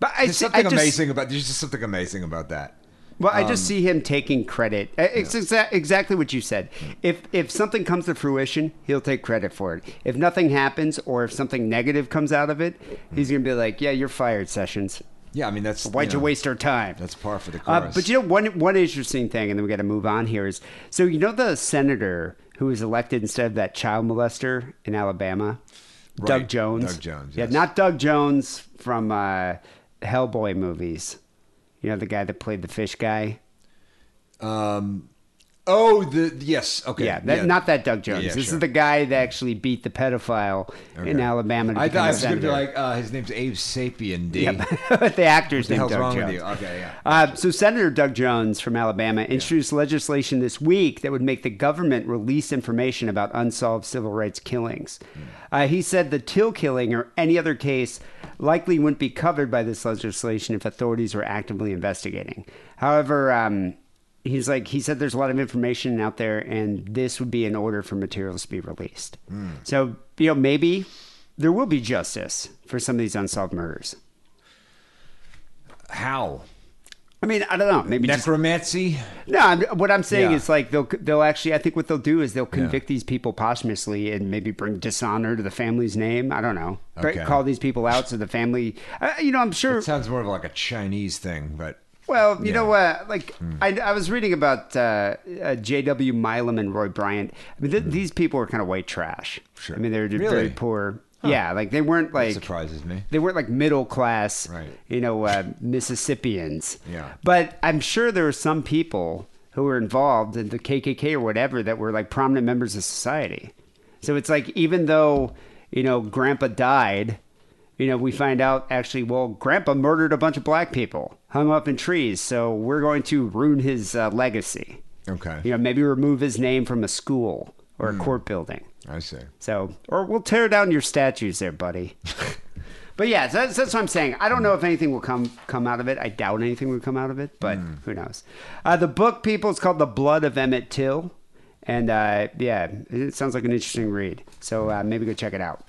But I, There's see, something I just, amazing about there's just something amazing about that. Well, I Um, just see him taking credit. Uh, It's exa- exactly what you said. If if something comes to fruition, he'll take credit for it. If nothing happens, or if something negative comes out of it, he's gonna be like, "Yeah, you're fired, Sessions." Yeah, I mean that's Why'd you, know, waste our time? That's par for the Uh, course. but you know, one one interesting thing, and then we got to move on here is so you know the senator who was elected instead of that child molester in Alabama, Doug Jones. Doug Jones, Yeah, not Doug Jones from uh, Hellboy movies. You know the guy that played the fish guy. um, oh, the yes, okay, Yeah, that, not that Doug Jones. Yeah, this sure. is the guy that actually beat the pedophile in Alabama. I thought I was going to be like, uh, his name's Abe Sapien D. Yep. the actor's name Doug wrong Jones. with you? Okay, yeah. Uh, so Senator Doug Jones from Alabama introduced legislation this week that would make the government release information about unsolved civil rights killings. Uh, he said the Till killing or any other case likely wouldn't be covered by this legislation if authorities were actively investigating. However, um, he's like he said there's a lot of information out there, and this would be an order for materials to be released. So you know maybe there will be justice for some of these unsolved murders. How I mean, I don't know. Maybe just necromancy? No, I'm, what I'm saying Yeah. is like they'll they'll actually I think what they'll do is they'll convict these people posthumously and maybe bring dishonor to the family's name. I don't know. Okay. Call these people out so the family. Uh, you know, I'm sure. It sounds more of like a Chinese thing, but Well, you Yeah. Know what? Like I, I was reading about uh, uh, J.W. Milam and Roy Bryant. I mean, th- these people were kind of white trash. Sure. I mean, they were just Really? very poor. Yeah, like they weren't that like surprises me. they weren't like middle class, Right. you know, uh, Mississippians. Yeah. But I'm sure there were some people who were involved in the KKK or whatever that were like prominent members of society. So it's like even though you know Grandpa died, you know we find out actually well Grandpa murdered a bunch of black people, hung up in trees. So we're going to ruin his uh, legacy. Okay, You know maybe remove his name from a school or a court building. I see. So, or we'll tear down your statues there, buddy. but yeah, that's, that's what I'm saying. I don't know if anything will come come out of it. I doubt anything will come out of it, but who knows? Uh, the book, people, is called The Blood of Emmett Till, and uh, yeah, it sounds like an interesting read. So uh, maybe go check it out.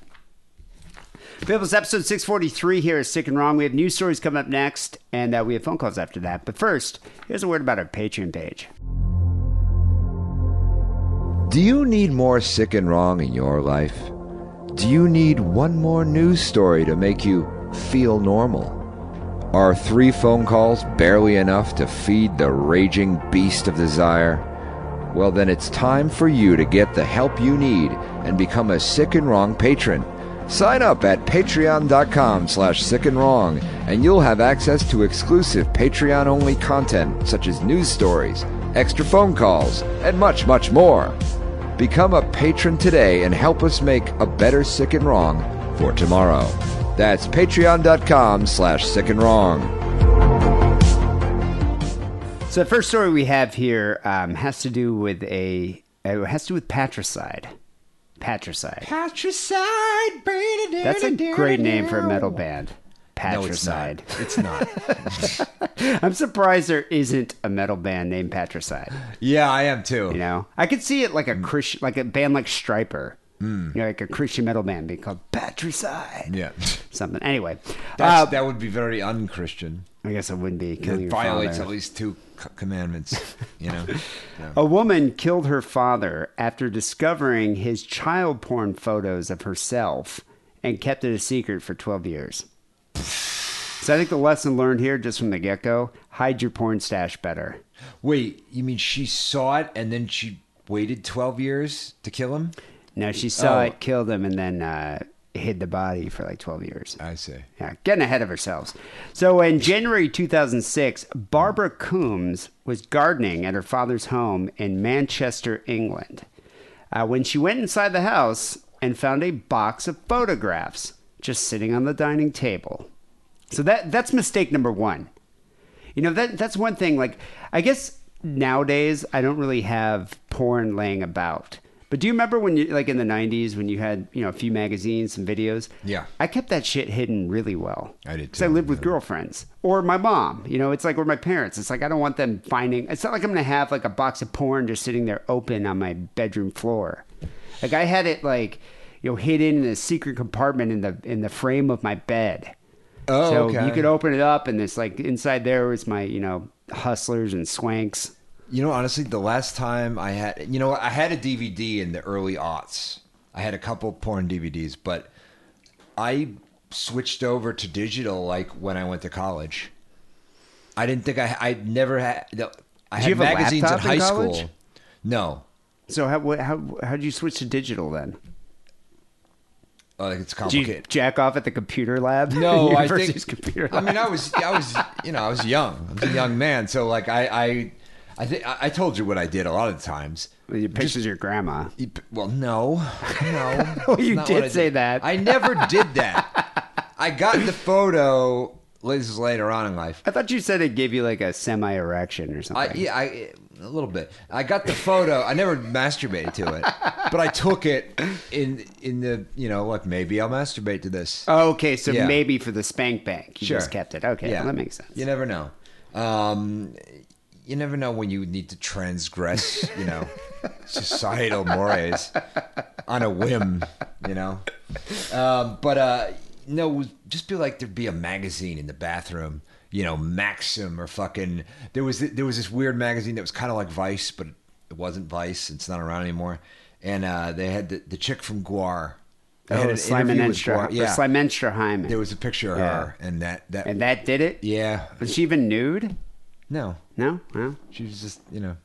People's episode 643 here is Sick and Wrong. We have news stories coming up next, and uh, we have phone calls after that. But first, here's a word about our Patreon page. Do you need more sick and wrong in your life? Do you need one more news story to make you feel normal? Are three phone calls barely enough to feed the raging beast of desire? Well, then it's time for you to get the help you need and become a Sick and Wrong patron. Sign up at patreon.com slash sick and wrong, and you'll have access to exclusive Patreon-only content such as news stories, extra phone calls, and much, much more. Become a patron today and help us make a better Sick and Wrong for tomorrow. That's patreon.com slash sick and wrong. So the first story we have here um, has to do with a it has to do with patricide. Patricide. Patricide, That's a great name for a metal band. No, it's not. Patricide. It's not. I'm surprised there isn't a metal band named Patricide. yeah, I am too. You know, I could see it like a Christian, like a band like Stryper. You know, like a Christian metal band being called Patricide. Yeah, Something. Anyway, That's, uh, that would be very unchristian. I guess it wouldn't be killing It violates father. at least two commandments. You know. Yeah. A woman killed her father after discovering his child porn photos of herself and kept it a secret for 12 years. So I think the lesson learned here, just from the get go, hide your porn stash better. Wait, you mean she saw it and then she waited twelve years to kill him? No, she saw Oh. it, killed him, and then uh, hid the body for like 12 years. I see. Yeah, getting ahead of ourselves. So in January 2006, Barbara Coombs was gardening at her father's home in Manchester, England, uh, when she went inside the house and found a box of photographs just sitting on the dining table. So that that's mistake number one. You know that that's one thing. Like I guess nowadays I don't really have porn laying about. But do you remember when you like in the '90s when you had you know a few magazines, some videos? Yeah. I kept that shit hidden really well. I did, 'Cause I lived with girlfriends or my mom. You know, it's like or my parents. It's like I don't want them finding. It's not like I'm gonna have like a box of porn just sitting there open on my bedroom floor. Like I had it like you know hidden in a secret compartment in the in the frame of my bed. Oh, so okay. you could open it up, and it's like inside there was my, you know, hustlers and swanks. You know, honestly, the last time I had, you know, I had a DVD in the early aughts. I had a couple porn DVDs, but I switched over to digital like when I went to college. I didn't think I I never had. No, I Did had you have a magazines in high in school. No, So how how how did you switch to digital then? Uh, it's Did you complicated. jack off at the computer lab? No, I University's think. computer I lab. mean, I was, I was, you know, I was young. I was a young man, so like, I, I, I think I I told you what I did a lot of the times. Your pictures of your grandma. You- Well, no, no. Well, you That's not did I say that. I never did that. I got the photo. This is later on in life. I thought you said it gave you like a semi erection or something. I, yeah, I a little bit. I got the photo. I never masturbated to it, but I took it in in the you know like maybe I'll masturbate to this. Okay, so Yeah. maybe for the spank bank, you Sure. just kept it. Okay, well, that makes sense. You never know. Um, you never know when you need to transgress, you know, societal mores on a whim, you know. Um, but uh, no, just be like there'd be a magazine in the bathroom, you know, Maxim or fucking. There was there was this weird magazine that was kind of like Vice, but it wasn't Vice. It's not around anymore. And uh, they had the, the chick from GWAR. They had Oh, Simon interview with Enstra, GWAR. Yeah, Simenstra Hyman. there was a picture of Yeah. her, and that that and that did it? yeah, Was she even nude? no, No? Well, she was just you know.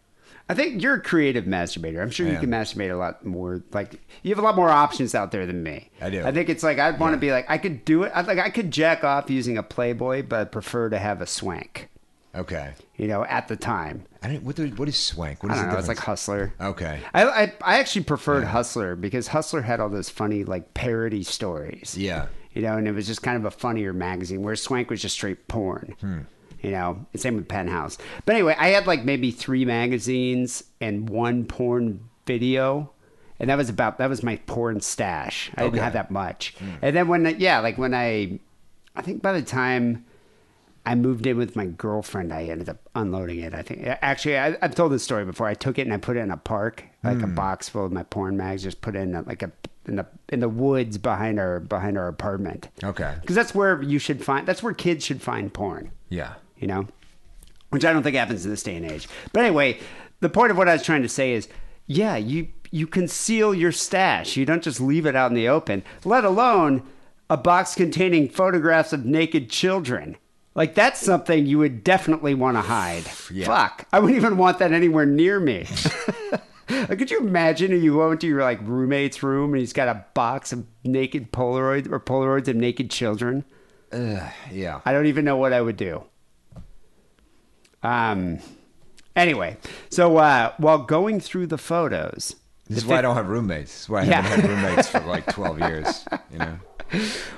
I think you're a creative masturbator. I'm sure I you am. can masturbate a lot more. Like you have a lot more options out there than me. I do. I think it's like I'd want to be like I could do it. I like I could jack off using a Playboy, but I prefer to have a swank. Okay. You know, at the time. I didn't. What, what is swank? What I don't know. It's like? Hustler. Okay. I, I I actually preferred Hustler because Hustler had all those funny like parody stories. Yeah. You know, and it was just kind of a funnier magazine where Swank was just straight porn. Hmm. You know, same with Penthouse. But anyway, I had like maybe three magazines and one porn video. And that was about that was my porn stash. I didn't have that much. And then when yeah, like when I I think by the time I moved in with my girlfriend. I ended up unloading it. I think actually I, I've told this story before. I took it and I put it in a park, like Hmm. a box full of my porn mags. Just put it in a, like a in the in the woods behind our behind our apartment. Okay. because that's where you should find. That's where kids should find porn. Yeah. You know, which I don't think happens in this day and age. But anyway, the point of what I was trying to say is, yeah, you you conceal your stash. You don't just leave it out in the open. Let alone a box containing photographs of naked children. Like that's something you would definitely want to hide. Yeah. Fuck, I wouldn't even want that anywhere near me. like, could you imagine if you go into your like roommate's room and he's got a box of naked Polaroids or Polaroids of naked children? Yeah. I don't even know what I would do. Um. Anyway, so uh, while going through the photos, This is why I don't have roommates. This is why I Yeah. haven't had roommates for like 12 years. You know.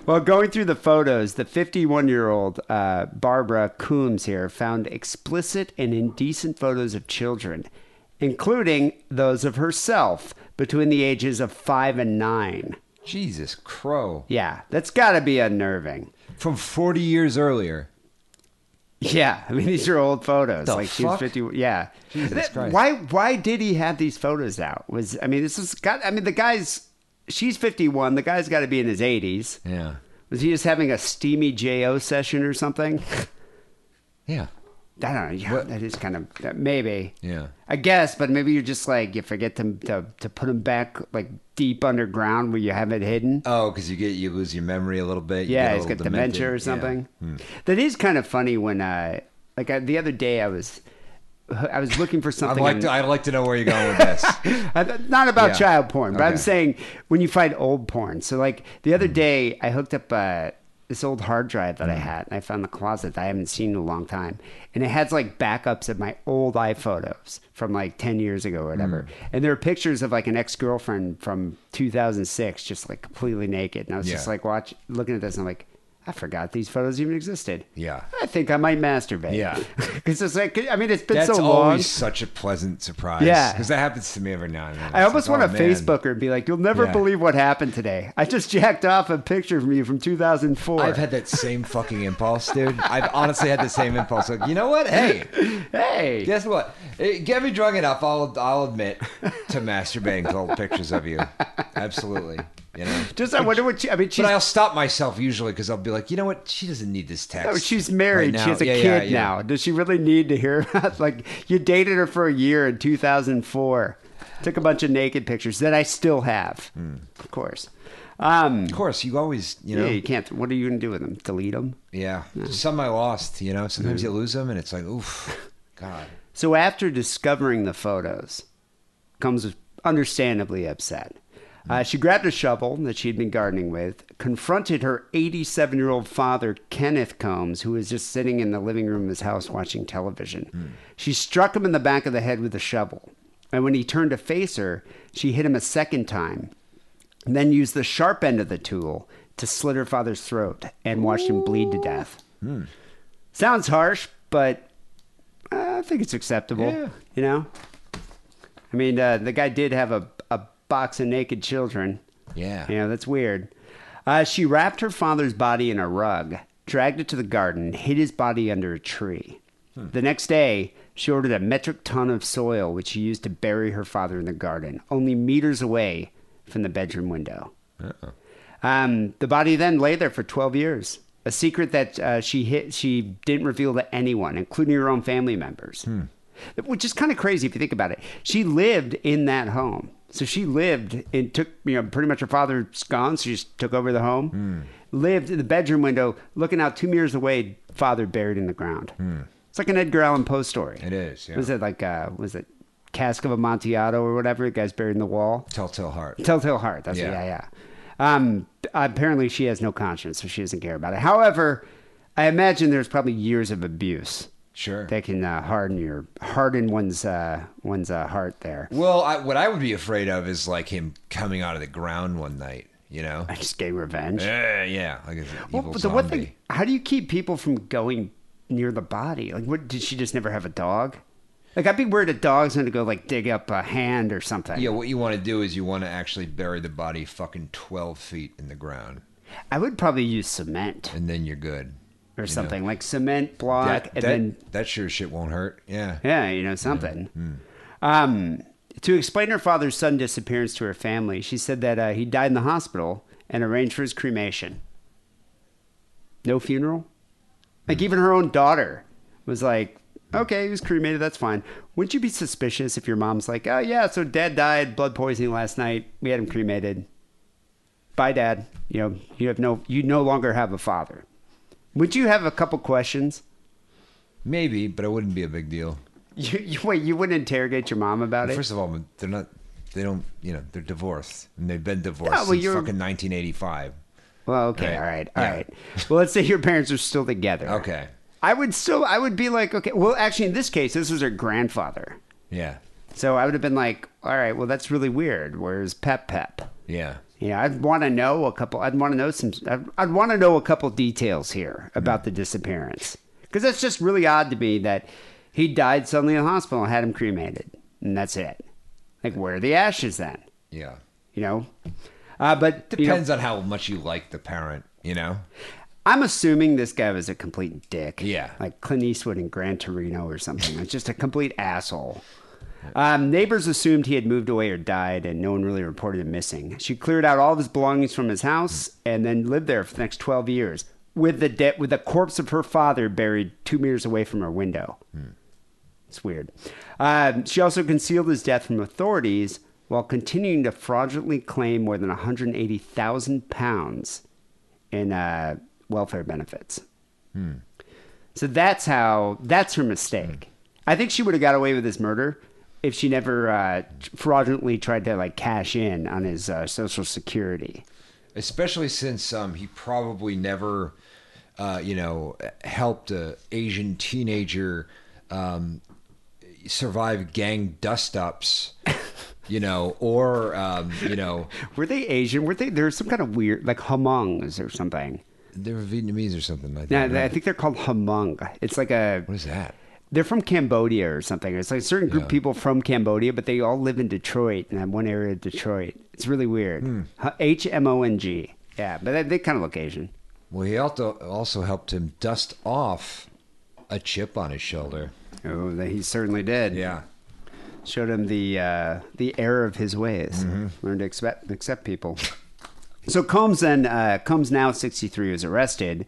While going through the photos, the 51 year old uh, Barbara Coombs here found explicit and indecent photos of children, including those of herself between the ages of five and nine. Jesus crow. Yeah, that's got to be unnerving. From 40 years earlier. Yeah, I mean these are old photos. The like she was fifty. Yeah. Jesus That- Christ. Why? Why did he have these photos out? Was I mean this is got. I mean the guy's. She's fifty one. The guy's got to be in his eighties. Yeah. Was he just having a steamy jo session or something? Yeah. I don't know. Yeah, What- that is kind of maybe. Yeah. I guess, but maybe you're just like you forget to to, to put them back like deep underground where you have it hidden. Oh, because you get you lose your memory a little bit. You Yeah, a little got dementia or something. Yeah. Hmm. That is kind of funny when, I like uh, the other day, I was, I was looking for I'd something. like on- to. I'd like to know where you're going with this. Not about Yeah. child porn, but I'm saying when you find old porn. So like the other day, I hooked up uh, this old hard drive that I mm. had, and I found the closet that I haven't seen in a long time, and it has like backups of my old iPhotos from like ten years ago or whatever, mm. and there are pictures of like an ex girlfriend from 2006, just like completely naked, and I was just like watch looking at this, and I'm like. I forgot these photos even existed. Yeah. I think I might masturbate. Yeah. because it's like I mean it's been That's so long. always such a pleasant surprise. Yeah. Because that happens to me every now and then. I It's almost like, want oh, to man. Facebook her and be like, "You'll never Yeah. believe what happened today. I just jacked off a picture from you from 2004." I've had that same fucking impulse, dude. I've honestly had the same impulse. Like, you know what? Hey, hey, guess what? Get me drunk enough. I'll I'll admit to masturbating to old pictures of you. Absolutely. You know. just I wonder what she. I mean, she's But I'll stop myself usually because I'll be like, you know what? She doesn't need this text. oh, she's married. right she has a. Yeah, kid yeah, yeah. now. Does she really need to hear? about like you dated her for a year in 2004. Took a bunch of naked pictures that I still have, Hmm. of course. Um, Of course, you always, you yeah, know, you can't. What are you gonna do with them? Delete them? yeah. Some I lost, you know. Sometimes Mm-hmm. you lose them, and it's like, oof, God. So after discovering the photos, comes understandably upset. Uh, she grabbed a shovel that she'd been gardening with, confronted her 87 year old father, Kenneth Combs, who was just sitting in the living room of his house watching television. She struck him in the back of the head with a shovel. And when he turned to face her, she hit him a second time, then used the sharp end of the tool to slit her father's throat and watched him bleed to death. Sounds harsh, but I think it's acceptable. Yeah. You know? I mean, uh, the guy did have a box of naked children. Yeah. You know, that's weird. Uh, she wrapped her father's body in a rug, dragged it to the garden, hid his body under a tree. The next day, she ordered a metric ton of soil, which she used to bury her father in the garden, only meters away from the bedroom window. Um, the body then lay there for 12 years, a secret that uh, she hid, she didn't reveal to anyone, including her own family members. Which is kind of crazy if you think about it. She lived in that home. So she lived and took, you know, pretty much her father's gone, so she just took over the home. Lived in the bedroom window, looking out two meters away, father buried in the ground. It's like an Edgar Allan Poe story. It is, yeah. Was it like, uh, was it Cask of Amontillado or whatever? The guy's buried in the wall. Telltale Heart. Telltale Heart. That's yeah, Yeah. yeah, yeah. Um, apparently, she has no conscience, so she doesn't care about it. However, I imagine there's probably years of abuse Sure. that can uh, harden your harden one's uh, one's uh, heart there. Well, I, what I would be afraid of is like him coming out of the ground one night. You know? I just getting revenge. Yeah, yeah. Like well, but the one thing, how do you keep people from going near the body? Like, what did she just never have a dog? Like, I'd be worried a dog's going to go like dig up a hand or something. Yeah, what you want to do is you want to actually bury the body fucking twelve feet in the ground, I would probably use cement and then you're good. Or you know? something like cement block, That, and that, then that sure shit won't hurt. Yeah. Yeah, you know, something. Um, to explain her father's sudden disappearance to her family, she said that uh, he died in the hospital and arranged for his cremation. No funeral? Like, even her own daughter was like, okay, he was cremated, that's fine. Wouldn't you be suspicious if your mom's like, oh, yeah, so dad died, blood poisoning last night, we had him cremated. Bye, dad. You know, you have no, you no longer have a father. Would you have a couple questions? Maybe, but it wouldn't be a big deal. You, you wait, you wouldn't interrogate your mom about it? First of all, they're not. They don't. You know, they're divorced, and they've been divorced Yeah, well, since fucking 1985. Well, okay, Right. all right, all Yeah. right. Well, let's say your parents are still together. Okay. I would still, I would be like, okay. Well, actually, in this case, this was her grandfather, Yeah. so I would have been like, all right, well, that's really weird. Where's Pep Pep? Yeah. Yeah, I'd want to know a couple. I'd want to know some. I'd, I'd want to know a couple details here about the disappearance because that's just really odd to me that he died suddenly in the hospital and had him cremated, and that's it. Like, where are the ashes then? Yeah. You know. Uh, but you know, Depends on how much you like the parent. You know. I'm assuming this guy was a complete dick. Yeah. Like Clint Eastwood in Gran Torino or something. It's just a complete asshole. Um, neighbors assumed he had moved away or died, and no one really reported him missing. She cleared out all of his belongings from his house and then lived there for the next 12 years with the de- with the corpse of her father buried two meters away from her window. It's weird. Um, she also concealed his death from authorities while continuing to fraudulently claim more than 180,000 pounds in uh, welfare benefits. So that's how that's her mistake. I think she would have got away with this murder if she never uh, fraudulently tried to like cash in on his uh, social security. especially since um, he probably never, uh, you know, helped a Asian teenager um, survive gang dust-ups, you know, or um, you know, Were they Asian? Were they? There's some kind of weird like Hmongs or something. they were Vietnamese or something like Yeah, that. I think they're called Hmong. It's like a What is that? They're from Cambodia or something. It's like a certain group of people from Cambodia, but they all live in Detroit in that one area of Detroit. It's really weird. H M O N G. Yeah, but they, they kind of look Asian. Well, he also also helped him dust off a chip on his shoulder. Oh, he certainly did. Yeah. Showed him the uh, the error of his ways. Learned to accept accept people. so Combs then uh, Combs now sixty three was arrested.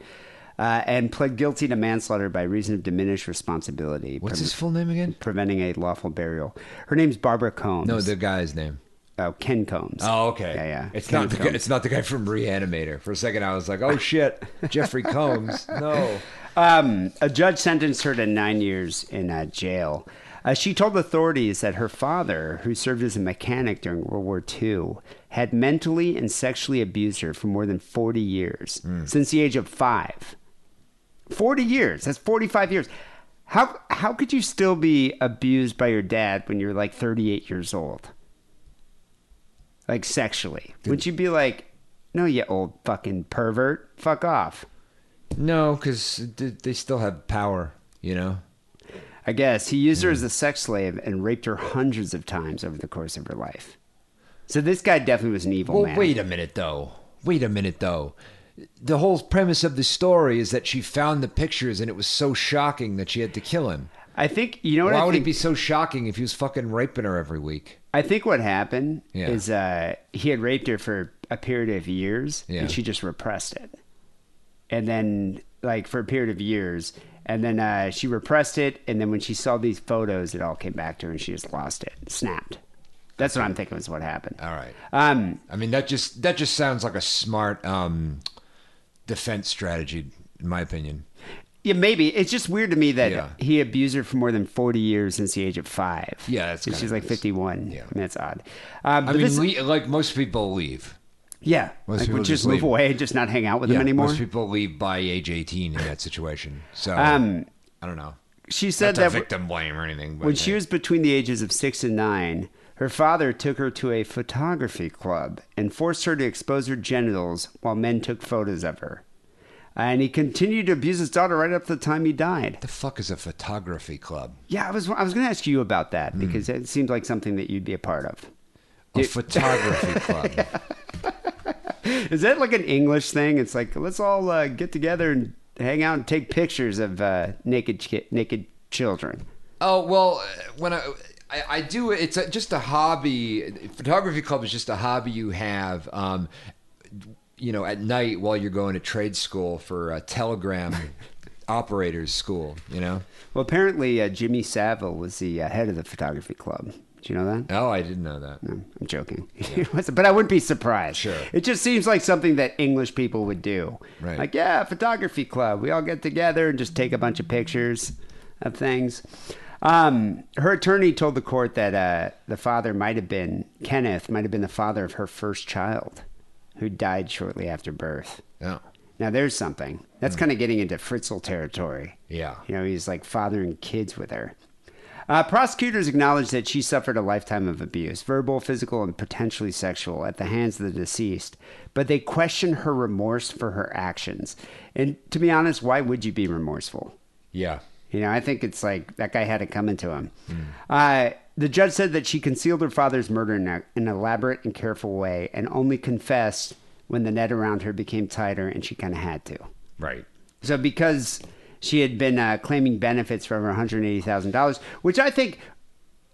Uh, and pled guilty to manslaughter by reason of diminished responsibility. What's pre- his full name again? Preventing a lawful burial. Her name's Barbara Combs. No, the guy's name. Oh, Ken Combs. Oh, okay. Yeah, yeah. It's Ken not the guy, it's not the guy from Reanimator. For a second, I was like, oh shit, Jeffrey Combs. No. Um, a judge sentenced her to nine years in uh, jail. Uh, she told authorities that her father, who served as a mechanic during World War II, had mentally and sexually abused her for more than 40 years, since the age of five. 40 years. That's 45 years. How, how could you still be abused by your dad when you're like 38 years old? Like sexually. Would you be like, no, you old fucking pervert? Fuck off. No, because they still have power, you know? I guess he used her as hmm. a sex slave and raped her hundreds of times over the course of her life. So this guy definitely was an evil Well, man. wait a minute, though. Wait a minute, though. The whole premise of the story is that she found the pictures and it was so shocking that she had to kill him. I think you know what Why I would think. it be so shocking if he was fucking raping her every week? I think what happened Yeah. is uh, he had raped her for a period of years, Yeah. and she just repressed it. And then, like for a period of years, and then uh, she repressed it, and then when she saw these photos, it all came back to her, and she just lost it, snapped. That's what I'm thinking was what happened. All right. Um, I mean, that just that just sounds like a smart um, defense strategy, in my opinion. Yeah, maybe. It's just weird to me that Yeah. he abused her for more than 40 years since the age of five. Yeah, that's She's like 51. Yeah. I mean, that's odd. Um, I mean, this- le- like most people leave. yeah. most Like, people would just just move leave. away and just not hang out with him Yeah, anymore. Most people leave by age 18 in that situation. So, Um, I don't know. she said that victim blame or anything. But when she was between the ages of six and nine, her father took her to a photography club and forced her to expose her genitals while men took photos of her. And he continued to abuse his daughter right up to the time he died. the fuck is a photography club? Yeah, I was I was going to ask you about that Hmm. because it seems like something that you'd be a part of. A photography club. Is that like an English thing? It's like let's all uh, get together and hang out and take pictures of uh, naked naked children. Oh well, when I I, I do it's a, just a hobby. Photography club is just a hobby you have. Um, you know, at night while you're going to trade school for uh, telegram operators school. You know. Well, apparently uh, Jimmy Savile was the uh, head of the photography club. Do you know that? Oh, I didn't know that. No, I'm joking. Wasn't- but I wouldn't be surprised. Sure. It just seems like something that English people would do. Right. Like, yeah, photography club. We all get together and just take a bunch of pictures of things. Um, her attorney told the court that uh, the father might have been, Kenneth, might have been the father of her first child who died shortly after birth. Oh, Now, there's something. That's kind of getting into Fritzl territory. yeah. You know, he's like fathering kids with her. Uh, prosecutors acknowledged that she suffered a lifetime of abuse, verbal, physical, and potentially sexual, at the hands of the deceased. But they questioned her remorse for her actions. And to be honest, why would you be remorseful? Yeah. You know, I think it's like that guy had it coming to him. Uh, the judge said that she concealed her father's murder in a- an elaborate and careful way and only confessed when the net around her became tighter and she kind of had to. Right. So because she had been uh, claiming benefits for over one hundred eighty thousand dollars, which I think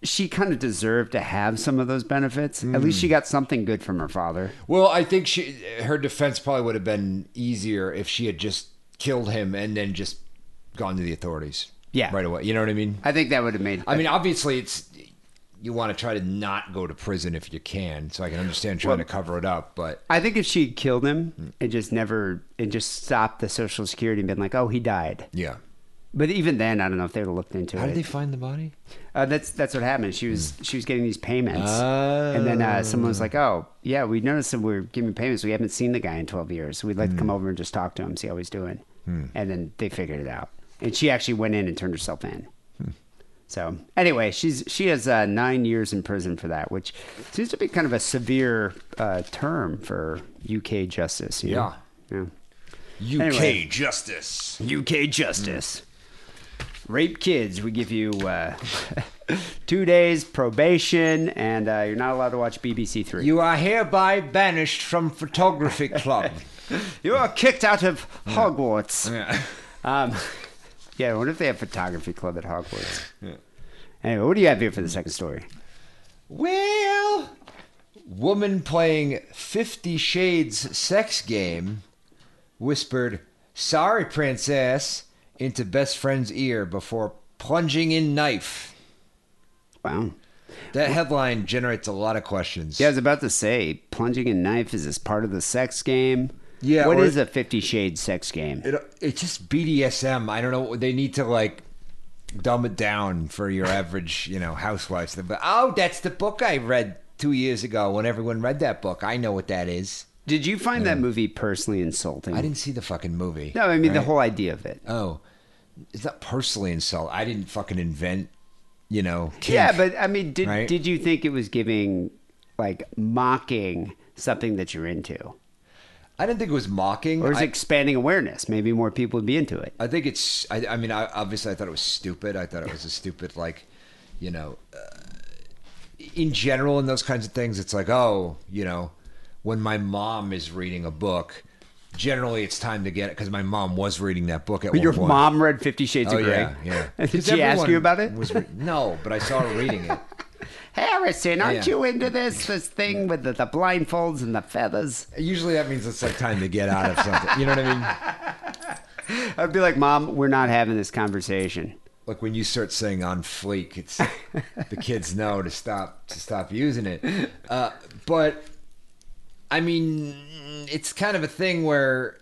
she kind of deserved to have some of those benefits. At least she got something good from her father. Well, I think she her defense probably would have been easier if she had just killed him and then just gone to the authorities. Yeah. Right away. You know what I mean? I think that would have made. I mean, obviously, it's you want to try to not go to prison if you can. So I can understand trying to cover it up, but I think if she killed him and just never and just stopped the social security and been like, "Oh, he died," yeah. but even then, I don't know if they would have looked into How it. How did they find the body? Uh, that's that's what happened. She was she was getting these payments, Oh. and then uh, someone was like, "Oh, yeah, we noticed that we're giving payments. We haven't seen the guy in twelve years. We'd like to come over and just talk to him, see how he's doing." And then they figured it out, and she actually went in and turned herself in. So anyway, she's she has uh, nine years in prison for that, which seems to be kind of a severe uh, term for UK justice. you know? yeah. UK Anyway. justice. UK justice. Rape kids, we give you uh, two days probation, and uh, you're not allowed to watch BBC Three. You are hereby banished from photography club. You are kicked out of Hogwarts. yeah. Um, yeah, I wonder if they have photography club at Hogwarts. Anyway, what do you have here for the second story? Well, woman playing Fifty Shades sex game whispered, "Sorry, princess," into best friend's ear before plunging in knife. Wow. That headline generates a lot of questions. Yeah, I was about to say, plunging a knife is this part of the sex game? Yeah, What is a Fifty Shades sex game? It, it's just BDSM. I don't know. They need to like dumb it down for your average, you know, housewives. But oh, that's the book I read two years ago. When everyone read that book, I know what that is. Did you find that movie personally insulting? I didn't see the fucking movie. No, I mean the whole idea of it. Oh, it's not personally insulting. I didn't fucking invent. You know. kink, Yeah, but I mean, did right? did you think it was giving like mocking something that you're into, I didn't think it was mocking. or is I, it expanding awareness? Maybe more people would be into it. I think it's. I, I mean, I, obviously, I thought it was stupid. I thought it was a stupid, like, you know, uh, in general, in those kinds of things, it's like, oh, you know, when my mom is reading a book, generally it's time to get it because my mom was reading that book at But one your point. mom read Fifty Shades Oh of Grey. yeah, yeah. Did she ask you about it? Re- no, but I saw her reading it. Harrison, aren't Yeah. you into this this thing with the, the blindfolds and the feathers? Usually that means it's like time to get out of something. You know what I mean? I'd be like, Mom, we're not having this conversation. Like when you start saying on fleek, it's the kids know to stop to stop using it. Uh, but I mean, it's kind of a thing where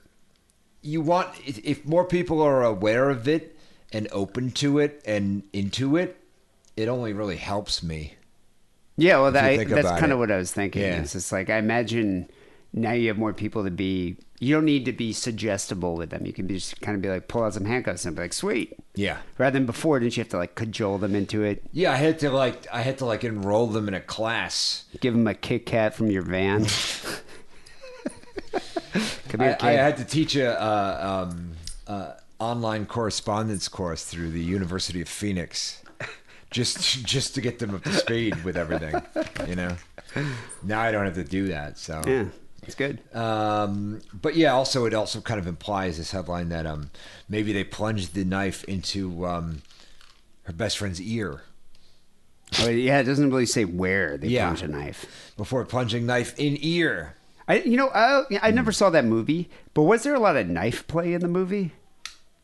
you want if more people are aware of it and open to it and into it, it only really helps me. Yeah, well, that, think that's kind of what I was thinking. Yeah. It's just like I imagine now you have more people to be. You don't need to be suggestible with them. You can be just kind of be like pull out some handcuffs and be like, sweet. Yeah. Rather than before, didn't you have to like cajole them into it? Yeah, I had to like I had to like enroll them in a class. Give them a Kit Kat from your van. Come I, here, I kid. had to teach a uh, um, uh, online correspondence course through the University of Phoenix, just just to get them up to speed with everything. You know, now I don't have to do that. So, yeah, it's good. um, but yeah, also it also kind of implies this headline that um, maybe they plunged the knife into um, her best friend's ear Oh, yeah, it doesn't really say where they Yeah. plunge a knife. before plunging knife in ear. I, you know, I, I never saw that movie, but was there a lot of knife play in the movie?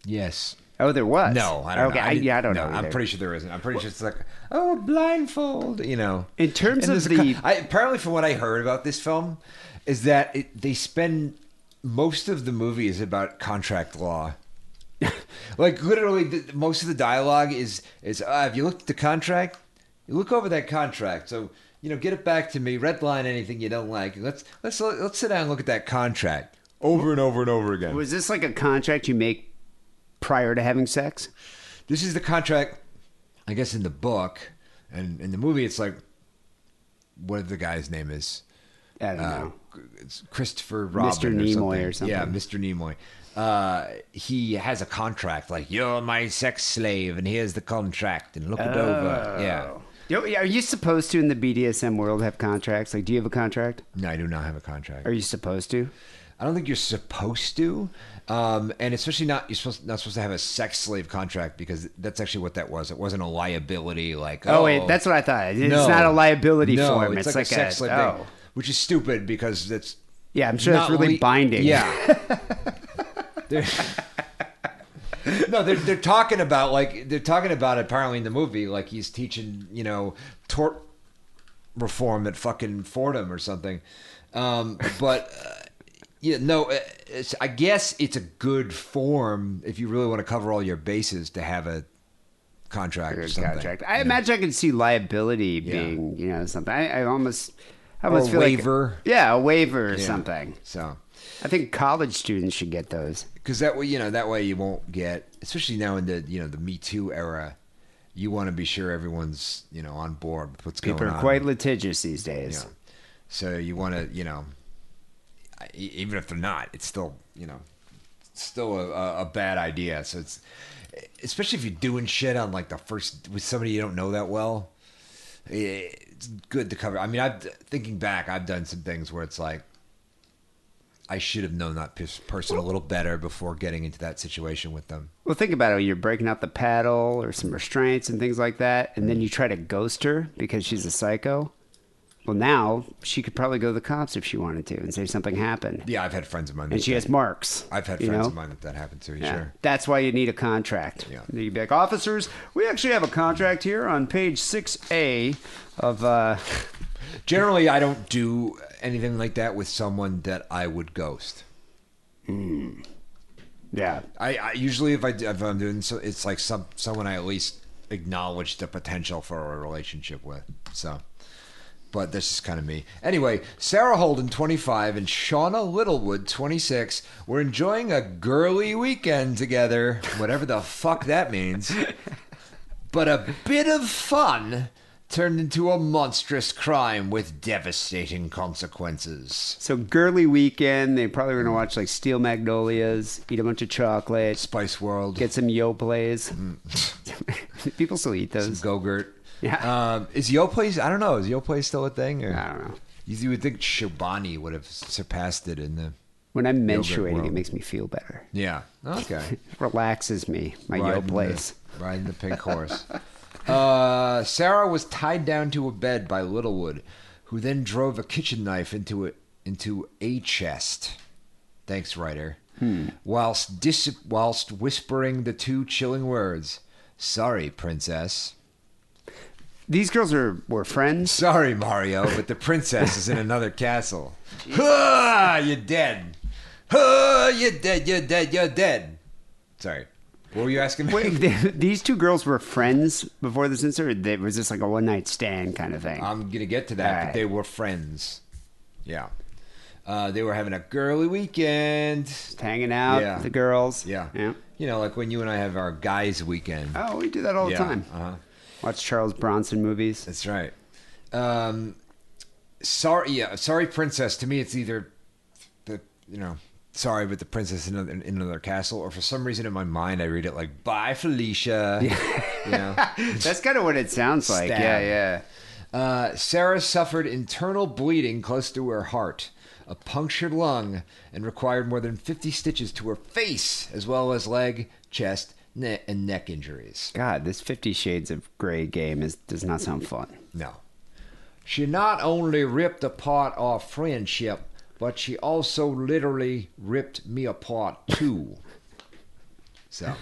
Yes. Oh, there was. No, I don't okay, know. I, didn't- yeah, I don't no, know. I'm pretty sure there isn't. I'm pretty sure it's like, oh, blindfold, you know. In terms And of there's co- the- I, apparently, from what I heard about this film, is that it, they spend most of the movie is about contract law. like literally, the, most of the dialogue is is uh, have you looked at the contract? You look over that contract. So you know, get it back to me. Red line anything you don't like. Let's let's let's sit down and look at that contract over and over and over again. Was this like a contract you make prior to having sex? This is the contract, I guess, in the book, and in the movie, it's like, what the guy's name is? I don't Uh, know. it's Christopher Robin Mr. or Nimoy something. or something. Yeah. Mr. Nimoy. Uh, he has a contract like you're my sex slave, and here's the contract, and look it over. Yeah. Yo, Are you supposed to in the BDSM world have contracts? Like, do you have a contract? No, I do not have a contract. Are you supposed to? I don't think you're supposed to, um, and especially not you're supposed not supposed to have a sex slave contract because that's actually what that was. It wasn't a liability. Like Oh, wait, that's what I thought. It's No. not a liability no, form. It's, It's, like, a sex slave oh. thing, which is stupid because it's Yeah, I'm sure it's really le- binding. Yeah. They're- no, they're they're talking about like they're talking about apparently in the movie like he's teaching you know tort reform at fucking Fordham or something, um, but. Uh, yeah, no. uh, It's, I guess it's a good form if you really want to cover all your bases to have a contract or something. contract. I imagine I can see liability Yeah. being, you know, something. I, I almost, I Or almost a feel waiver. Like, yeah, a waiver or Yeah. something. So, I think college students should get those. because that way you know that way you won't get especially now in the you know the me too era you want to be sure everyone's you know on board with what's People going on. People are quite litigious these days. yeah. so you want to you know even if they're not it's still you know still a, a, bad idea so it's especially if you're doing shit on like the first with somebody you don't know that well it's good to cover i mean i'm thinking back i've done some things where it's like I should have known that person a little better before getting into that situation with them. Well, think about it. You're breaking out the paddle or some restraints and things like that, and then you try to ghost her because she's a psycho. Well, now she could probably go to the cops if she wanted to and say something happened. Yeah, I've had friends of mine. And that she has marks. I've had you friends know? of mine that that happened to. Yeah. Sure. That's why you need a contract. Yeah. You'd be like, officers, we actually have a contract here on page 6A of. Uh, Generally, I don't do anything like that with someone that I would ghost. Hmm. Yeah. I, I usually if I if I'm doing so, it's like some someone I at least acknowledge the potential for a relationship with. So, but this is kind of me. Anyway, Sarah Holden, 25, and Shauna Littlewood, 26, were enjoying a girly weekend together, whatever the fuck that means. But a bit of fun turned into a monstrous crime with devastating consequences. So, girly weekend, they probably were going to watch like Steel Magnolias, eat a bunch of chocolate, Spice World, get some Yoplaits. Mm. People still eat some those. Go-Gurt. Yeah. Um, is place? I don't know. Is Yoplait still a thing? Or? I don't know. You, you would think Chobani would have surpassed it in the. When I'm menstruating, it makes me feel better. Yeah. Okay. Relaxes me, my Riding the- Riding the pink horse. Uh, Sarah was tied down to a bed by Littlewood, who then drove a kitchen knife into it into a chest. Thanks, writer. Whilst dis- whilst whispering the two chilling words, "Sorry, princess." These girls are were friends. Sorry, Mario, but the princess is in another castle. Ah, you're dead. Ah, you're dead. You're dead. You're dead. Sorry. What were you asking me? Wait, these two girls were friends before this incident. They, was this like a one night stand kind of thing? I'm gonna get to that, but they were friends. Yeah. Uh, they were having a girly weekend. Just hanging out, Yeah. with the girls. Yeah. yeah. You know, like when you and I have our guys' weekend. Oh, we do that all the yeah. time. Uh-huh. Watch Charles Bronson movies. That's right. Um, sorry, yeah, sorry, princess. To me, it's either the you know, sorry, but the princess in another, in another castle, or for some reason in my mind, I read it like, "Bye, Felicia." you know. That's kind of what it sounds like. Stab. Yeah, yeah. Uh, Sarah suffered internal bleeding close to her heart, a punctured lung, and required more than 50 stitches to her face, as well as leg, chest, ne- and neck injuries. God, this Fifty Shades of Grey game is does not sound fun. No. She not only ripped apart our friendship, but she also literally ripped me apart too. so,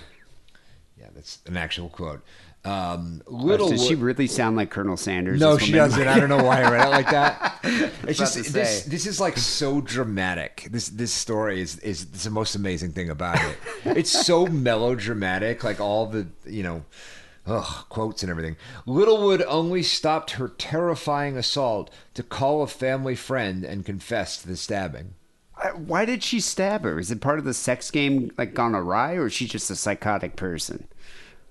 yeah, that's an actual quote. Um, little Does she really sound like Colonel Sanders? No, she doesn't. I don't know why I read it like that. It's just this. This is like so dramatic. This this story is is is the most amazing thing about it. It's so melodramatic. Like all the you know, ugh, quotes and everything. Littlewood only stopped her terrifying assault to call a family friend and confess to the stabbing. Why did she stab her? Is it part of the sex game like gone awry, or is she just a psychotic person?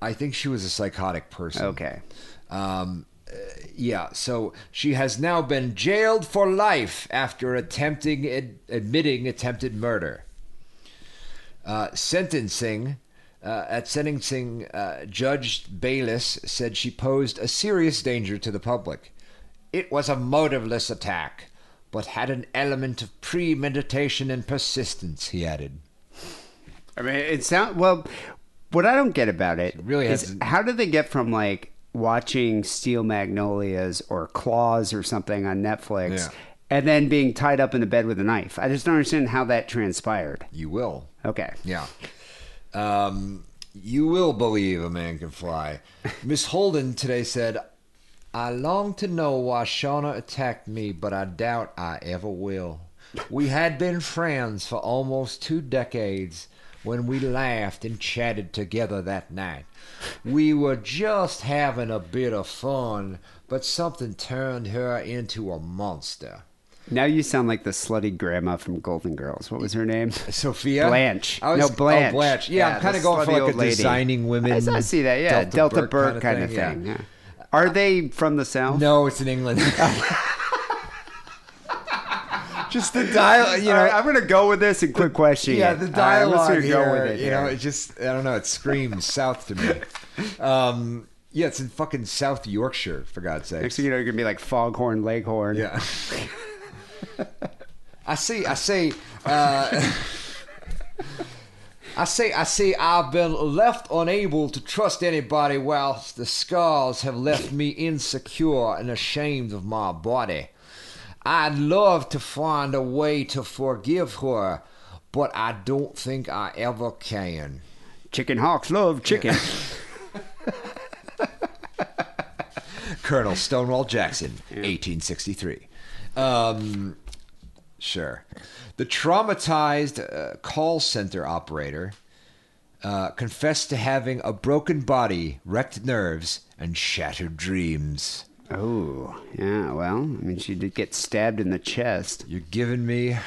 I think she was a psychotic person. Okay. Um, uh, yeah, so she has now been jailed for life after attempting ad- admitting attempted murder. Uh, sentencing uh, at sentencing, uh, Judge Bayless said she posed a serious danger to the public. It was a motiveless attack, but had an element of premeditation and persistence. He added. I mean, it sounds well. What I don't get about it really is how did they get from like watching Steel Magnolias or Claws or something on Netflix, Yeah. and then being tied up in a bed with a knife? I just don't understand how that transpired. You will. Okay. Yeah. Um, you will believe a man can fly. Miss Holden today said, I long to know why Shauna attacked me, but I doubt I ever will. We had been friends for almost two decades when we laughed and chatted together that night. We were just having a bit of fun, but something turned her into a monster. Now you sound like the slutty grandma from Golden Girls. What was her name? Sophia? Blanche. Was- no, oh, Blanche. Oh, Blanche. Yeah, I'm kind of going for like a old lady. designing women. I, I see that. Yeah, Delta, Burke, kind of yeah. thing. Yeah. Are they from the south? No, it's in England. just the dial, you know. Right, I'm gonna go with this and quit questioning. yeah, the right, dialogue gonna here, go with it. you know, it just, I don't know, it screams south to me. Um, yeah, it's in fucking South Yorkshire, for God's sake. Next thing you know, you're gonna be like Foghorn Leghorn. Yeah. I see. I say. Uh, I say. I say. I've been left unable to trust anybody, whilst the scars have left me insecure and ashamed of my body. I'd love to find a way to forgive her, but I don't think I ever can. Chicken hawks love chicken. Colonel Stonewall Jackson, 1863. Um, sure. The traumatized uh, call center operator uh, confessed to having a broken body, wrecked nerves, and shattered dreams. Oh, yeah. Well, I mean, she did get stabbed in the chest. You're giving me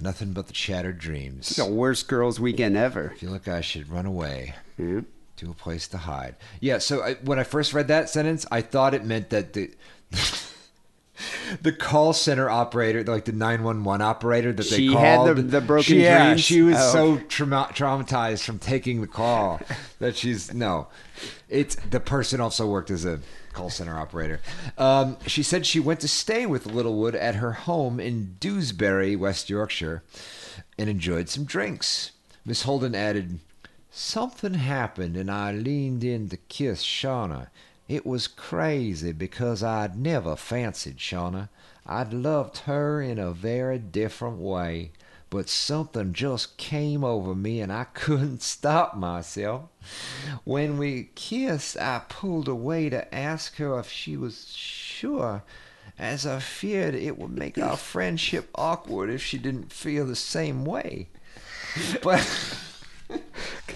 nothing but the shattered dreams. It's the worst girls' weekend ever. I feel like I should run away Yeah. to a place to hide. Yeah, so I, when I first read that sentence, I thought it meant that the the call center operator, like the nine one one operator that they She called, had the- the broken she, Yeah, dreams? she was Oh. so trauma- traumatized from taking the call that she's no. It's the person also worked as a call center operator. Um, she said she went to stay with Littlewood at her home in Dewsbury, West Yorkshire, and enjoyed some drinks. Miss Holden added, Something happened and I leaned in to kiss Shauna. It was crazy because I'd never fancied Shauna. I'd loved her in a very different way, but something just came over me and I couldn't stop myself. When we kissed, I pulled away to ask her if she was sure, as I feared it would make our friendship awkward if she didn't feel the same way. But.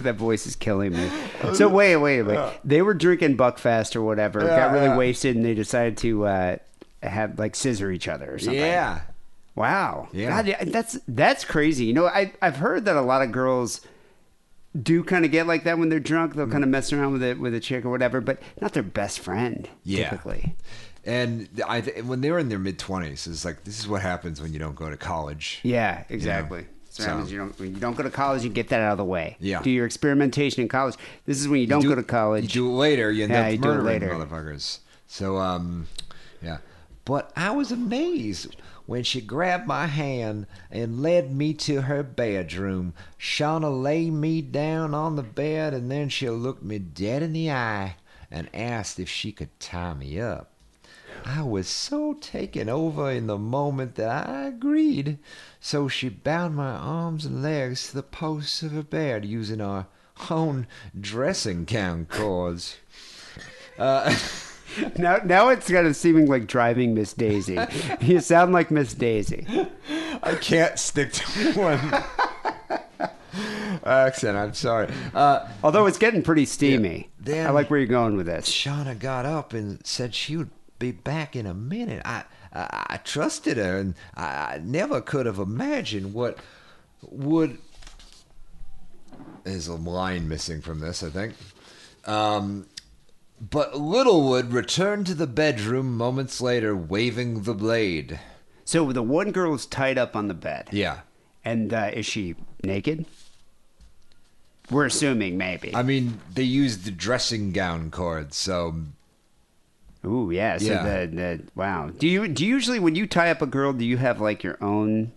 that voice is killing me. So wait, wait, wait. They were drinking Buckfast or whatever, got really yeah. wasted, and they decided to uh, have like scissor each other or something. Yeah. Wow. Yeah. God, that's that's crazy. You know, I I've heard that a lot of girls do kind of get like that when they're drunk. They'll kind of mess around with it with a chick or whatever, but not their best friend. Yeah. Typically. And I, th- when they were in their mid twenties, it's like this is what happens when you don't go to college. Yeah. Exactly. So, that So- you don't when you don't go to college, you get that out of the way. Yeah. Do your experimentation in college. This is when you don't do- go to college. You do it later. You end Yeah, up you do it murdering later. motherfuckers. So, um, yeah. But I was amazed when she grabbed my hand and led me to her bedroom. Shauna lay me down on the bed and then she looked me dead in the eye and asked if she could tie me up. I was so taken over in the moment that I agreed. So she bound my arms and legs to the posts of her bed using our own dressing gown cords. Uh, Now, now it's kind of seeming like driving Miss Daisy. you sound like Miss Daisy. I can't stick to one accent. I'm sorry. Uh, Although it's getting pretty steamy. Then- I like where you're going with this. Shauna got up and said she would be back in a minute. I I, I trusted her, and I, I never could have imagined what would. There's a line missing from this, I think. Um, but Littlewood returned to the bedroom moments later, waving the blade. So the one girl is tied up on the bed. Yeah. And uh, is she naked? We're assuming maybe. I mean, they used the dressing gown cord, so Ooh, yeah. So Yeah. the, the wow. Do you do you usually when you tie up a girl, do you have like your own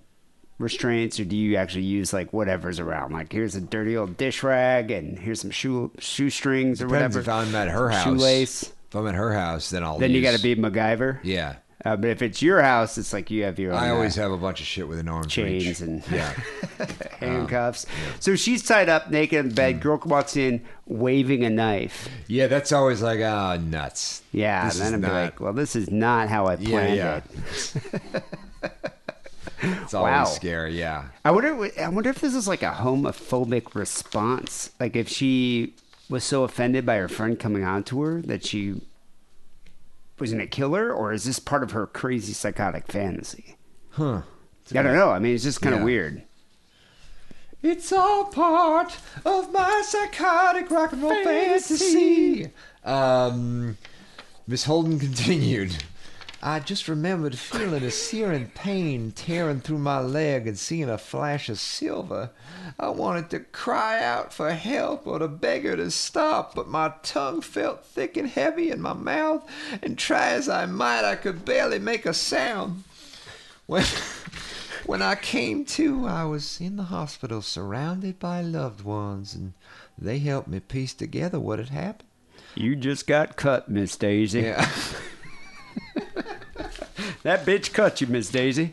restraints, or do you actually use like whatever's around? Like here's a dirty old dish rag, and here's some shoe shoestrings or depends whatever. if I'm at her house. Shoelace. If I'm at her house, then I'll. Then you got to be MacGyver. Yeah. Uh, but if it's your house, it's like you have your own. I always uh, have a bunch of shit with an arm's chains reach. and yeah. handcuffs. So she's tied up, naked in bed. Girl walks in, waving a knife. Yeah, that's always like, ah, nuts. Yeah, This and then be not- like, well, this is not how I Yeah, planned yeah. it. It's always Wow. scary. Yeah. I wonder. I wonder if this is like a homophobic response. Like if she was so offended by her friend coming on to her that she was gonna kill her, or is this part of her crazy psychotic fantasy? Huh. I don't know. I mean, it's just kind of Yeah. weird. It's all part of my psychotic rock and roll fantasy. Um, Miss Holden continued. I just remembered feeling a searing pain tearing through my leg and seeing a flash of silver. I wanted to cry out for help or to beg her to stop, but my tongue felt thick and heavy in my mouth, and try as I might, I could barely make a sound. When, when I came to, I was in the hospital surrounded by loved ones, and they helped me piece together what had happened. You just got cut, Miss Daisy. Yeah. That bitch cut you, Miss Daisy.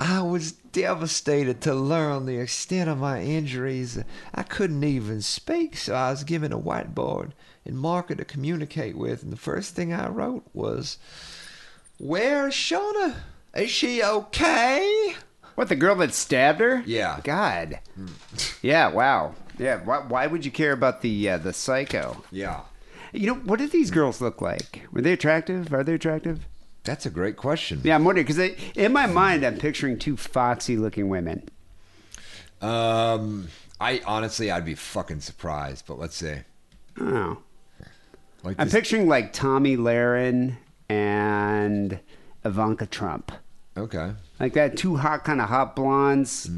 I was devastated to learn the extent of my injuries. I couldn't even speak, so I was given a whiteboard and marker to communicate with. And the first thing I wrote was, Where's Shauna? Is she okay? What, the girl that stabbed her? Yeah. God. Yeah, wow. Yeah, why, why would you care about the uh, the psycho? Yeah. You know, what did these girls look like? Were they attractive? Are they attractive? That's a great question. Yeah, I'm wondering because in my mind, I'm picturing two foxy looking women. Um, I honestly, I'd be fucking surprised, but let's see. Oh. Like I'm this- picturing like Tomi Lahren and Ivanka Trump. Okay. Like that, two hot, kind of hot blondes,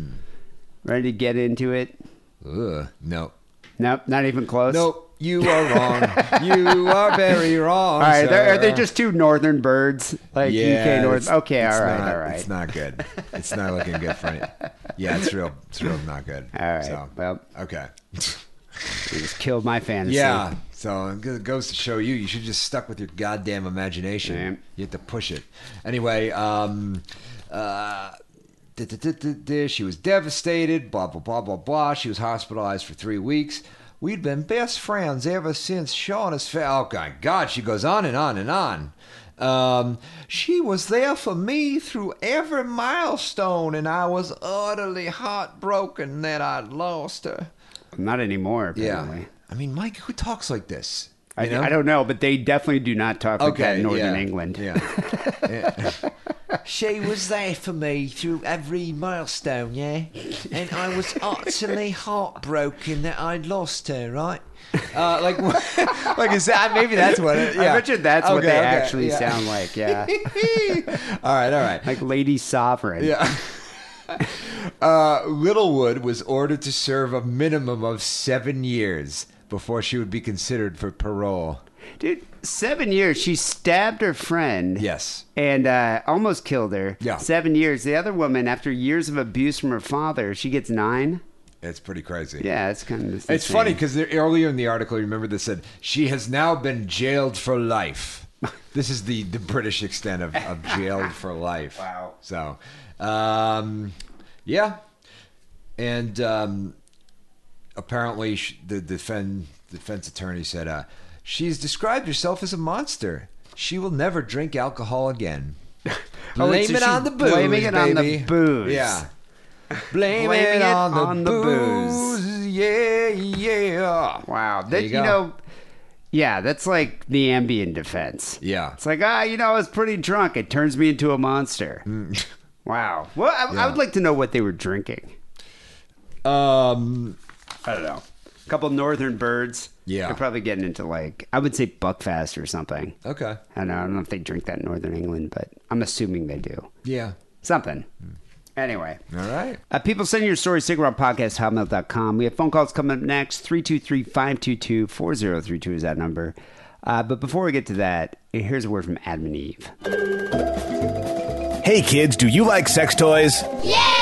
ready to get into it. Ugh. No. Nope, not even close. Nope. You are wrong. you are very wrong. All right, they're, they just two northern birds? Like yeah, UK north? Okay, all right, not- all right. It's not good. It's not looking good for you. Yeah, it's real. It's real not good. All right, So, well. okay. You just killed my fantasy. Yeah. So it goes to show you, you should just stuck with your goddamn imagination. Yeah. You have to push it. Anyway, um, uh, she was devastated. Blah blah blah blah blah. She was hospitalized for three weeks. We'd been best friends ever since Shauna's fell. Oh my God, she goes on and on and on. Um, she was there for me through every milestone, and I was utterly heartbroken that I'd lost her. Not anymore, apparently. Yeah. apparently. I mean, Mike, who talks like this? I, I don't know, but they definitely do not talk like that in Northern yeah. England. Yeah. She was there for me through every milestone, yeah? And I was utterly heartbroken that I'd lost her, right? uh, like, like is that maybe that's what it? I bet you that's what they okay, actually yeah. sound like. Yeah, all right, all right. like Lady Sovereign. Yeah. Uh, Littlewood was ordered to serve a minimum of seven years before she would be considered for parole. dude. Seven years. She stabbed her friend. Yes. and uh, almost killed her. Yeah. Seven years. The other woman, after years of abuse from her father, she gets nine. It's pretty crazy. Yeah, it's kind of. It's funny because earlier in the article, you remember they said she has now been jailed for life. this is the, the British extent of, of jailed for life. Wow. So, um, yeah, and um, apparently the defend, defense attorney said uh, she's described herself as a monster. She will never drink alcohol again. Oh, Blame it on the booze. blaming it on the booze. Yeah. Blame Blaming it it on the, on the booze. booze. Yeah, yeah. Wow. That you you, go. know. Yeah, that's like the Ambien defense. Yeah. It's like ah, you know, I was pretty drunk. It turns me into a monster. wow. Well, I, I Mm. Would like to know what they were drinking. Um, I don't know. A couple northern birds. Yeah. They're probably getting into like I would say Buckfast or something. okay. I don't know. I don't know if they drink that in Northern England, but I'm assuming they do. Yeah. Something. Anyway. All right. Uh, people send your stories, podcast hotmail.com. We have phone calls coming up next. 323 522 4032 is that number. Uh, but before we get to that, here's a word from Adam and Eve. Hey kids, do you like sex toys? Yeah!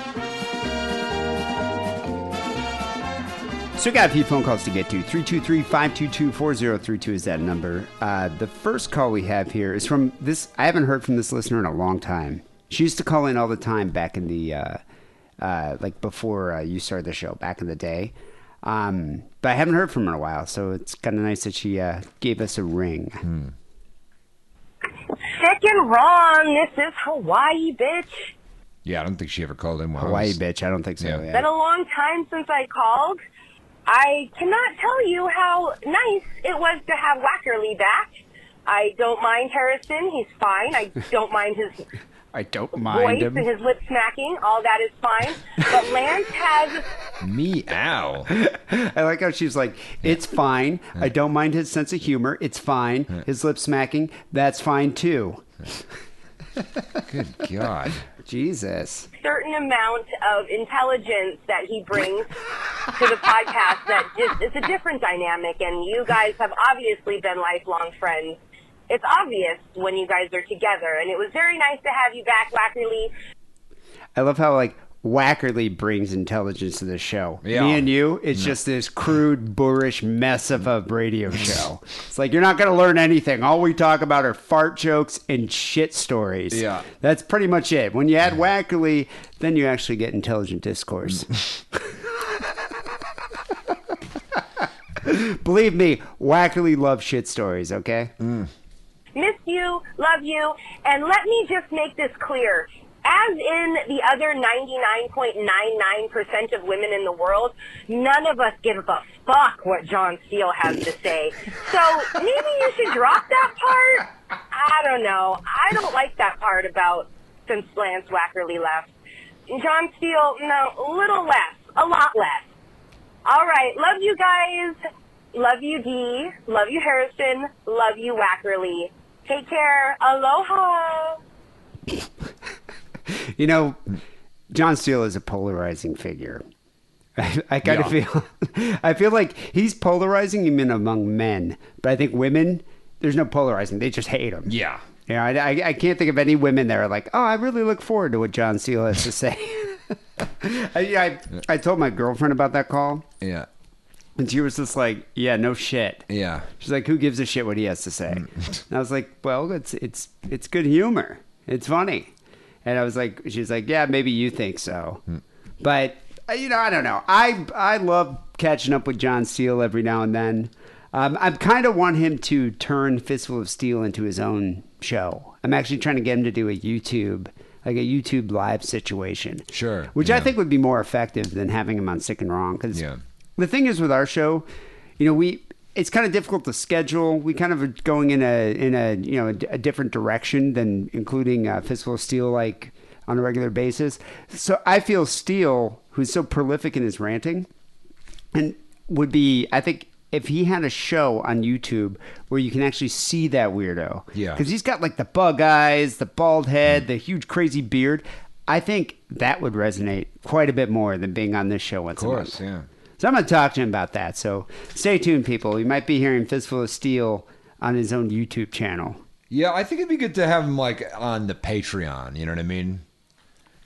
So we got a few phone calls to get to. 323-522-4032 is that number. Uh, the first call we have here is from this. I haven't heard from this listener in a long time. She used to call in all the time back in the, uh, uh, like before uh, you started the show, back in the day. Um, but I haven't heard from her in a while, so it's kind of nice that she uh, gave us a ring. Sick and wrong. This is Hawaii, bitch. Yeah, I don't think she ever called in. While I Hawaii was- bitch, I don't think so. Yeah. Yeah. Been a long time since I called. I cannot tell you how nice it was to have Wackerly back. I don't mind Harrison. He's fine. I don't mind his I don't voice him. and his lip smacking. All that is fine. But Lance has Meow. I like how she's like, it's fine. I don't mind his sense of humor. It's fine. His lip smacking, that's fine too. Good God. Jesus. certain amount of intelligence that he brings to the podcast that just it's a different dynamic and you guys have obviously been lifelong friends. It's obvious when you guys are together and it was very nice to have you back, Wackerly. I love how like Wackerly brings intelligence to the show. Yeah. Me and you, it's just this crude, boorish mess of a radio show. it's like you're not going to learn anything. All we talk about are fart jokes and shit stories. Yeah. That's pretty much it. When you add Wackerly, then you actually get intelligent discourse. Believe me, Wackerly loves shit stories, okay? Mm. Miss you, love you, and let me just make this clear. As in the other 99.99% of women in the world, none of us give a fuck what John Steele has to say. So maybe you should drop that part? I don't know. I don't like that part about since Lance Wackerly left. John Steele, no, a little less. A lot less. All right. Love you guys. Love you, Dee. Love you, Harrison. Love you, Wackerly. Take care. Aloha. You know, John Steele is a polarizing figure. I, I kind of feel, I feel like he's polarizing even among men, but I think women, there's no polarizing. They just hate him. Yeah. Yeah, I, I, I can't think of any women that are like, oh, I really look forward to what John Steele has to say. I, I, I told my girlfriend about that call, Yeah. and she was just like, yeah, no shit. Yeah. She's like, "Who gives a shit what he has to say?" Mm. and I was like, "Well, it's it's it's good humor. It's funny." And I was like, "She's like, yeah, maybe you think so, but uh, you know, I don't know. I I love catching up with John Steele every now and then. Um, I kind of want him to turn Fistful of Steel into his own show. I'm actually trying to get him to do a YouTube." Like a YouTube live situation, Sure, which I think would be more effective than having him on Sick and Wrong. Because Yeah. the thing is with our show, you know, we it's kind of difficult to schedule. We kind of are going in a in a you know a, a different direction than including uh, Fistful of Steel like on a regular basis. So I feel Steel, who's so prolific in his ranting, and would be I think if he had a show on YouTube where you can actually see that weirdo, Yeah. because he's got like the bug eyes, the bald head, the huge crazy beard. I think that would resonate quite a bit more than being on this show once Of course, a month. yeah. So I'm going to talk to him about that. So stay tuned, people. We might be hearing Fistful of Steel on his own YouTube channel. Yeah, I think it'd be good to have him like on the Patreon. You know what I mean?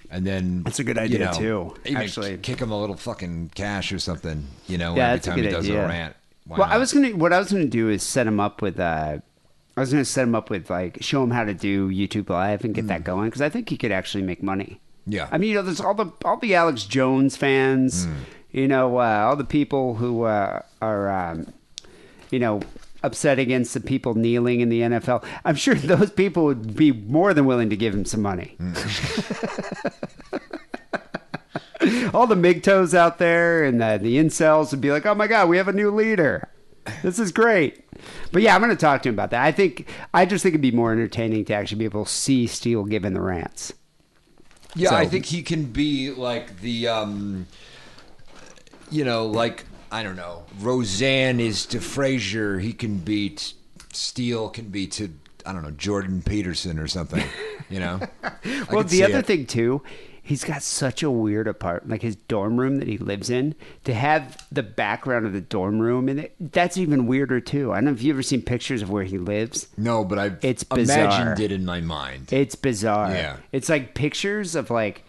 And then That's a good you idea, know, too, even actually. kick him a little fucking cash or something. You know, Yeah, every time he does idea. a rant. Why well, I not? was gonna. What I was gonna do is set him up with. Uh, I was gonna set him up with like show him how to do YouTube Live and get that going because I think he could actually make money. Mm. Yeah. I mean, you know, there's all the all the Alex Jones fans. Mm. You know, uh, all the people who uh, are, um, you know, upset against the people kneeling in the NFL. I'm sure those people would be more than willing to give him some money. Mm. all the MGTOWs out there and the, the incels would be like, oh my God, we have a new leader. This is great. But yeah, I'm going to talk to him about that. I think, I just think it'd be more entertaining to actually be able to see Steele giving the rants. Yeah, So- I think he can be like the, um, you know, like I don't know, Roseanne is to Frasier. He can beat Steele can be to I don't know Jordan Peterson or something. You know. Well, the other it. thing too, he's got such a weird apartment, like his dorm room that he lives in. To have the background of the dorm room, and it, that's even weirder too. I don't know if you ever seen pictures of where he lives. No, but I've It's bizarre. imagined it in my mind. It's bizarre. Yeah. It's like pictures of like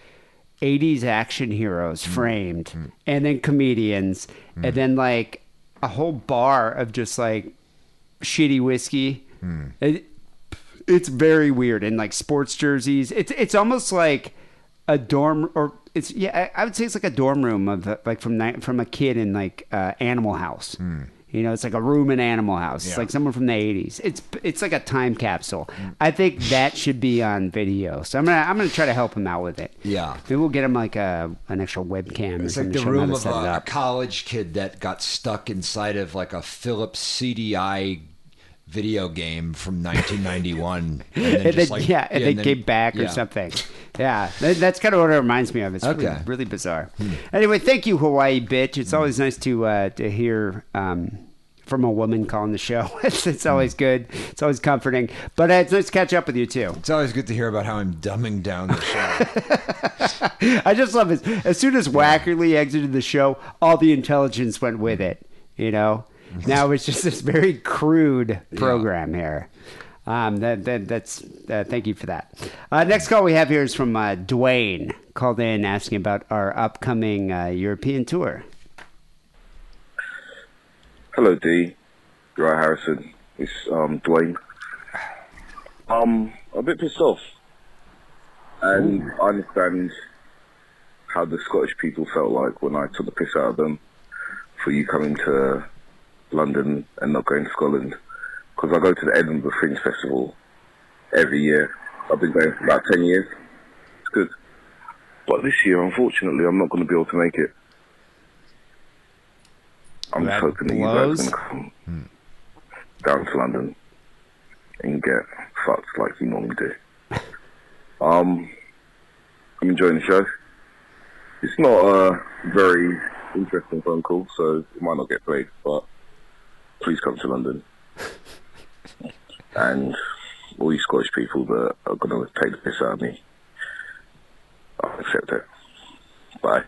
80s action heroes framed and then comedians and then like a whole bar of just like shitty whiskey. It, it's very weird and like sports jerseys. It's it's almost like a dorm or it's yeah I I would say it's like a dorm room of uh, like from from a kid in like uh, Animal House. You know, it's like a room in Animal House. It's like someone from the '80s. It's it's like a time capsule. I think that should be on video. So I'm gonna I'm gonna try to help him out with it. Yeah. maybe we'll get him like a an actual webcam. or It's something like the show him how room of a, a college kid that got stuck inside of like a Philips CDI video game from 1991, and then, And just then, like, yeah, and they then- came back or something. Yeah, that's kind of what it reminds me of. It's really, Okay. Hmm. really bizarre. Anyway, thank you, Hawaii bitch. It's always nice to uh, to hear um, from a woman calling the show. it's, it's always good. It's always comforting. But uh, it's nice to catch up with you too. It's always good to hear about how I'm dumbing down the show. I just love it. As soon as Wackerly exited the show, all the intelligence went with it. You know, now it's just this very crude program here. Um, that, that that's uh, thank you for that. Uh, next call we have here is from uh, Dwayne. Called in asking about our upcoming uh, European tour. Hello, Dee. Right, Harrison. It's um, Dwayne. Um, I'm a bit pissed off, and I understand how the Scottish people felt like when I took the piss out of them for you coming to London and not going to Scotland. Because I go to the Edinburgh Fringe Festival every year. I've been going for about ten years. It's good, but this year, unfortunately, I'm not going to be able to make it. I'm That hoping that you guys can come down to London and get fucked like you normally do. Um, I'm enjoying the show. It's not a very interesting phone call, so it might not get played, but please come to London. and all you Scottish people that are going to take the piss out of me, I'll accept it. Bye.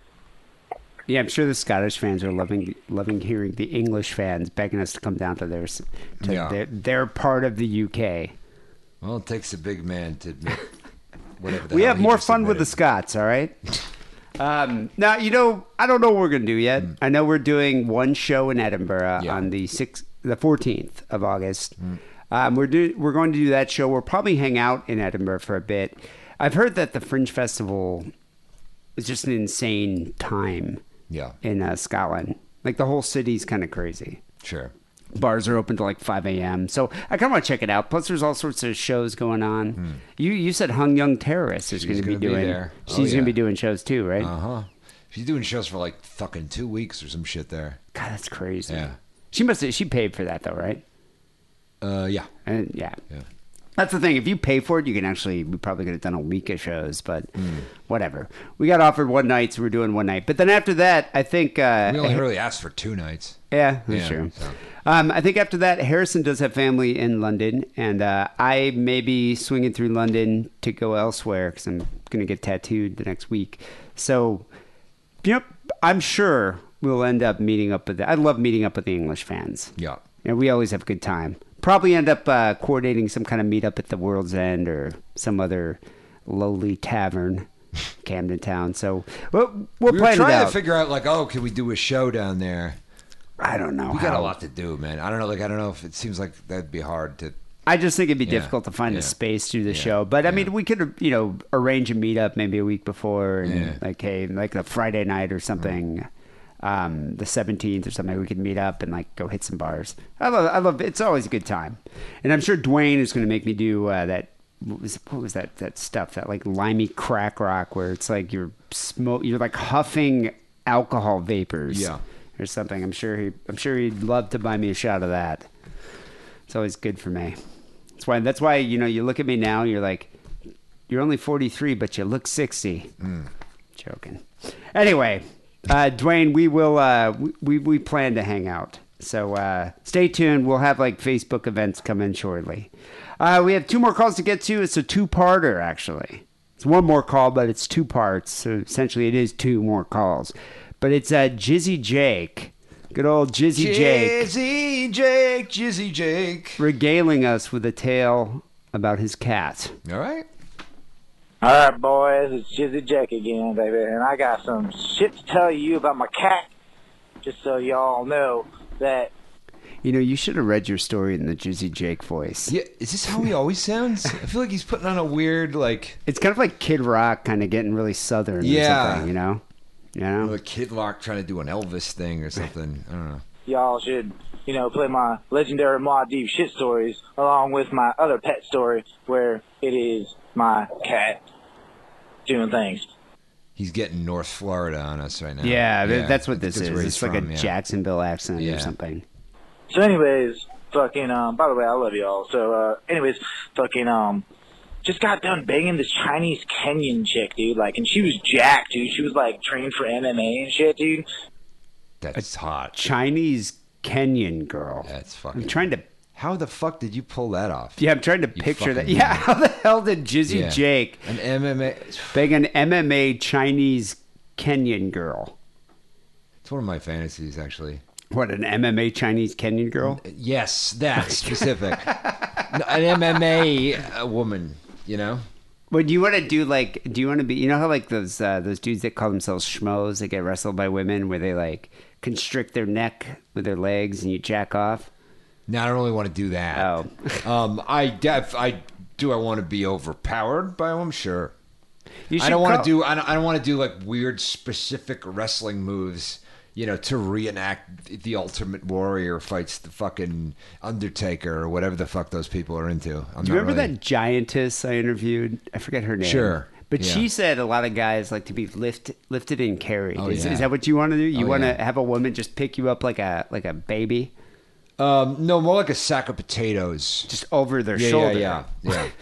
Yeah, I'm sure the Scottish fans are loving loving hearing the English fans begging us to come down to their to Yeah. their, their part of the UK. well, it takes a big man to admit whatever. We have more fun with the. Scots, all right? Um, now, you know, I don't know what we're going to do yet. I know we're doing one show in Edinburgh. Yeah. On the 6th, the 14th of August. Um, we're do, we're going to do that show. We'll probably hang out in Edinburgh for a bit. I've heard that the Fringe Festival is just an insane time Yeah, in uh, Scotland. Like the whole city's kind of crazy. sure. Bars are open till like 5 a.m. So I kind of want to check it out. Plus, there's all sorts of shows going on. You you said Hung Young Terrorist is Hmm. Going to be doing. there. Oh, She's going to be doing shows too, right? Uh huh. She's doing shows for like fucking two weeks or some shit there. God, that's crazy. Yeah. She must. Have, she paid for that though, right? Uh, yeah. And yeah. Yeah. That's the thing. If you pay for it, you can actually. We probably could have done a week of shows, but Hmm. whatever. We got offered one night, so we're doing one night. But then after that, I think. Uh, We only really asked for two nights. Yeah, that's Yeah, true. so. Um, I think after that, Harrison does have family in London, and uh, I may be swinging through London to go elsewhere because I'm going to get tattooed the next week. So, know, I'm sure we'll end up meeting up with. The, I love meeting up with the English fans. Yeah. And we always have a good time. Probably end up uh, coordinating some kind of meetup at the World's End or some other lowly tavern, Camden Town. So we'll, we'll We were trying out. to figure out like, oh, can we do a show down there? I don't know. We got a lot to do, man. I don't know. Like, I don't know if it seems like that'd be hard to. I just think it'd be Yeah, difficult to find yeah, a space to do the yeah, show. But I mean, we could, you know, arrange a meetup maybe a week before, and like, hey, like a Friday night or something, um, the seventeenth or something. We could meet up and like go hit some bars. I love, I love. It's always a good time, and I'm sure Dwayne is going to make me do uh, that. What was, what was that? That stuff that like limey crack rock, where it's like you're smoke, you're like huffing alcohol vapors, Yeah. or something. I'm sure he, I'm sure he'd love to buy me a shot of that. It's always good for me. That's why. That's why you know you look at me now. You're like, you're only 43, but you look 60. Joking. Anyway, uh, Dwayne, we will. Uh, we- we plan to hang out. So uh, stay tuned. We'll have like Facebook events come in shortly. Uh, we have two more calls to get to. It's a two-parter actually. It's one more call, but it's two parts. So essentially, it is two more calls. But it's uh, Jizzy Jake, good old Jizzy Jake Jizzy Jake, Jizzy Jake. regaling us with a tale about his cat. All right. All right, boys, it's Jizzy Jack again, baby, and I got some shit to tell you about my cat. Just so y'all know that You know, you should have read your story in the Jizzy Jake voice. Yeah, is this how he always sounds? I feel like he's putting on a weird like It's kind of like Kid Rock, kind of getting really southern. Yeah. or something, you know. You know. a Kid Rock trying to do an Elvis thing or something. I don't know. y'all should, you know, play my legendary Mod Deep shit stories along with my other pet story where it is my cat doing things. He's getting North Florida on us right now. yeah, th- that's what I think this is. It's he's like from, a yeah. Jacksonville accent or something. So, anyways, fucking um. By the way, I love y'all. So, uh, anyways, fucking um. Just got done banging this Chinese Kenyan chick, dude. Like, and she was jacked, dude. She was like trained for MMA and shit, dude. That's hot. Chinese Kenyan girl. That's fucking. I'm trying to. How the fuck did you pull that off? Yeah, I'm trying to You picture that. Yeah, how the hell did Jizzy Yeah. Jake An MMA. bang an MMA Chinese Kenyan girl? It's one of my fantasies, actually. What an MMA Chinese Kenyan girl? Yes, that specific. An MMA woman, you know. But do you want to do like? Do you want to be? You know how like those uh, those dudes that call themselves schmoes that get wrestled by women, where they like constrict their neck with their legs and you jack off. No, I don't really want to do that. Oh. um, I def, I do. I want to be overpowered by them. Sure. You I don't want to do. I don't, I don't want to do like weird, specific wrestling moves. You know, to reenact the Ultimate Warrior fights the fucking Undertaker or whatever the fuck those people are into. I'm Do you remember really- that giantess I interviewed? I forget her name. Sure. But Yeah. she said a lot of guys like to be lift, lifted and carried. Oh, is, yeah. is that what you want to do? You Oh, want to yeah. have a woman just pick you up like a like a baby, Um, no, more like a sack of potatoes. just over their yeah, shoulder? Yeah, yeah, yeah.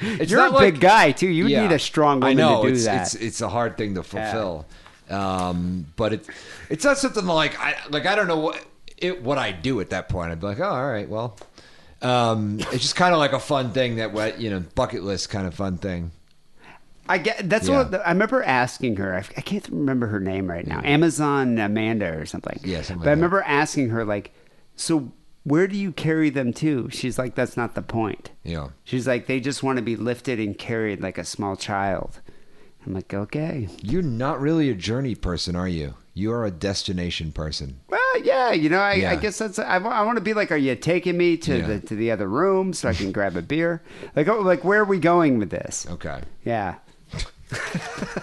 It's You're not a like- big guy too. You Yeah. need a strong woman I know, to do it's, that. It's, it's a hard thing to fulfill. Um, but it, it's not something like I like. I don't know what it what I do at that point. I'd be like, oh, all right, well, um, it's just kind of like a fun thing that what you know, bucket list kind of fun thing. I get that's Yeah. what I remember asking her. I, I can't remember her name right now. Amazon Amanda or something. Yeah, something But like I remember asking her like, so where do you carry them to? She's like, that's not the point. Yeah. She's like, they just want to be lifted and carried like a small child. I'm like, okay. You're not really a journey person, are you? You are a destination person. Well, yeah, you know, I, Yeah. I guess that's. I, want to be like, are you taking me to Yeah. the to the other room so I can grab a beer? Like, oh, like where are we going with this? Okay. Yeah.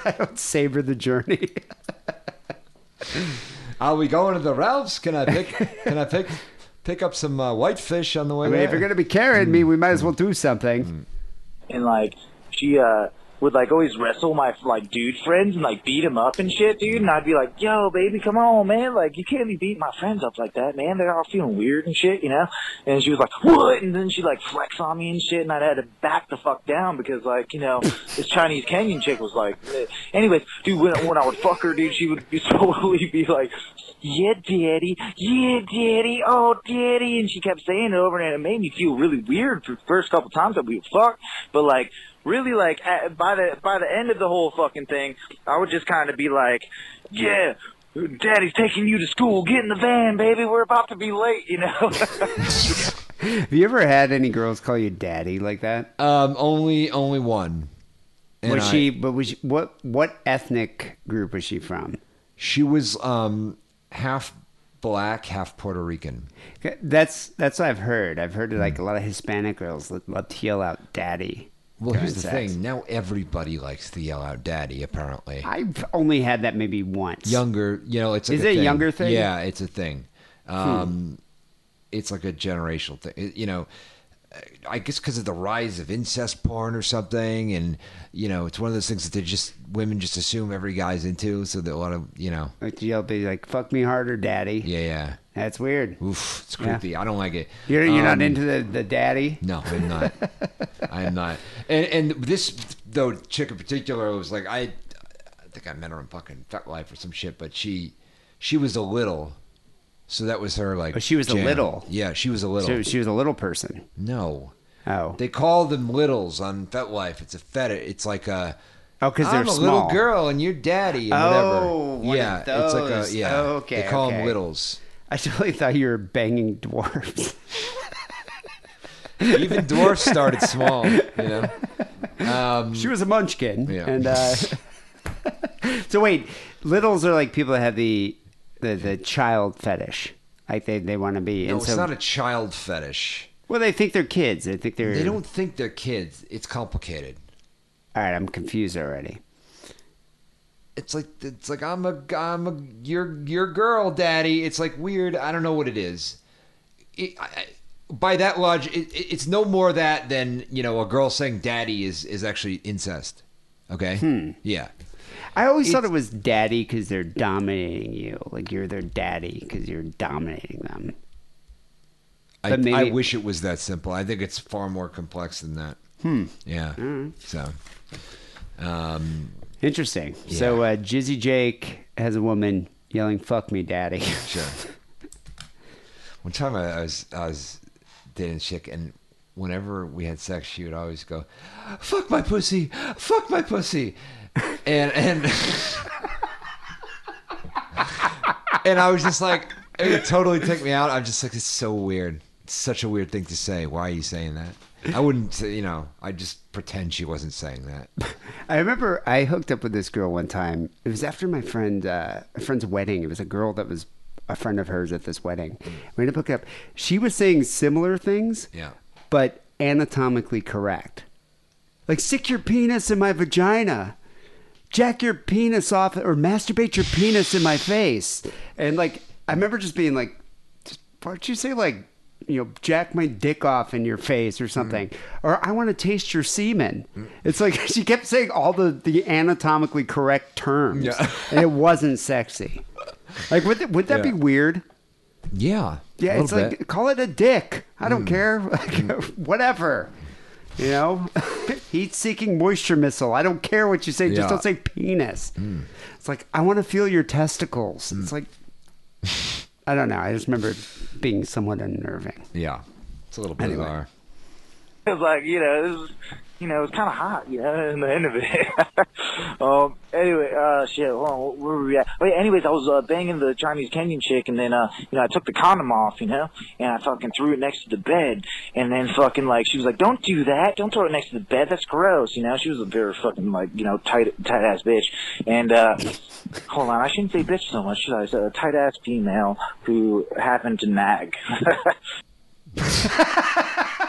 I don't savor the journey. Are we going to the Ralphs? Can I pick? can I pick pick up some uh, whitefish on the way I mean, there? if you're gonna be carrying me, we might as well do something. and like she uh would like always wrestle my like dude friends and like beat them up and shit, dude. And I'd be like, "Yo, baby, come on, man! Like you can't be beating my friends up like that, man. They're all feeling weird and shit, you know." And she was like, "What?" And then she like flex on me and shit, and I had to back the fuck down because like you know this Chinese Kenyan chick was like. eh. Anyways, dude, when when I would fuck her, dude, she would be totally be like. Yeah, daddy. Yeah, daddy. Oh, daddy. And she kept saying it over, and it made me feel really weird for the first couple times that we would fuck. But like, really, like at, by the by the end of the whole fucking thing, I would just kind of be like, yeah. Daddy's taking you to school. Get in the van, baby. We're about to be late, you know. Have you ever had any girls call you daddy like that? Um, only only one. And was I- she? But was she, what? What ethnic group was she from? She was um half black, half Puerto Rican. That's that's what I've heard. I've heard like a lot of Hispanic girls lo- love to yell out "daddy." Well, here's the sex. thing. Now everybody likes to yell out "daddy." Apparently, I've only had that maybe once. younger. You know, it's like Is a it a younger thing? Hmm. Yeah, it's a thing. Um, It's like a generational thing. It- you know, I guess because of the rise of incest porn or something, and you know, it's one of those things that they just women just assume every guy's into. So that a lot of you know, Like to yell, be like "fuck me harder, daddy." yeah, yeah. That's weird. Oof, it's Yeah. creepy. I don't like it. You're you're Um, not into the, the daddy. No, I'm not. I am not. And and this though chick in particular was like I, I think I met her in fucking Fet Life or some shit, but she, she was a little, so that was her like. Oh, she was a little? Yeah, she was a little. So she was a little person. no, Oh, they call them littles on Fet Life. It's a fetish. It's like a. oh, because they're I'm a small. little girl and you're daddy and Oh, whatever. yeah, it's like a yeah. Oh, okay, They call okay. them littles. I totally thought you were banging dwarfs. Even dwarfs started small, you know. Um, she was a munchkin. Yeah. And uh, so wait, littles are like people that have the the, the child fetish. Like they, they want to be. no, and it's not a child fetish. well, they think they're kids. They think they're. They don't think they're kids. It's complicated. All right, I'm confused already. It's like it's like I'm a I'm a your your girl, daddy. It's like weird. I don't know what it is. It, I, by that logic, it, it- it's no more that than you know a girl saying daddy is is actually incest. Okay. Hmm. Yeah. I always thought it was daddy because they're dominating you. Like you're their daddy because you're dominating them. I, maybe- I wish it was that simple. I think it's far more complex than that. Hmm. Yeah. So. Um. Interesting. So uh, Jizzy Jake has a woman yelling "fuck me, daddy." Sure. One time I, I was I was dating a chick, and whenever we had sex, she would always go, "Fuck my pussy, fuck my pussy," and and and I was just like, it would totally take me out. I'm just like, it's so weird. Such a weird thing to say. Why are you saying that? I wouldn't, say- you know, I just pretend she wasn't saying that. I remember I hooked up with this girl one time. It was after my friend, uh, a friend's wedding. It was a girl that was a friend of hers at this wedding. We ended up hooking up. She was saying similar things, Yeah. but anatomically correct. Like stick your penis in my vagina, jack your penis off, or masturbate your penis in my face. And like, I remember just being like, why don't you say like?" You know, jack my dick off in your face or something, mm. or I want to taste your semen. Mm. It's like she kept saying all the the anatomically correct terms, Yeah. and it wasn't sexy. Like, would th- would that be weird? Yeah. Yeah, it's little like bit. call it a dick. I don't mm. care. Like, Whatever. You know, heat-seeking moisture missile. I don't care what you say. Just don't say penis. It's like I want to feel your testicles. It's like I don't know. I just remember it being somewhat unnerving. Yeah. It's a little bit Anyway. It's like, you know, it was, you know, it was kind of hot, you know, in the end of it. um, anyway, uh, shit, hold on, where were we at? Oh, yeah, anyways, I was, uh, banging the Chinese Kenyan chick, and then, uh, you know, I took the condom off, you know, and I fucking threw it next to the bed, and then fucking, like, she was like, don't do that, don't throw it next to the bed, that's gross, you know, she was a very fucking, like, you know, tight, tight-ass bitch, and, uh, hold on, I shouldn't say bitch so much, should I? A tight-ass female who happened to nag.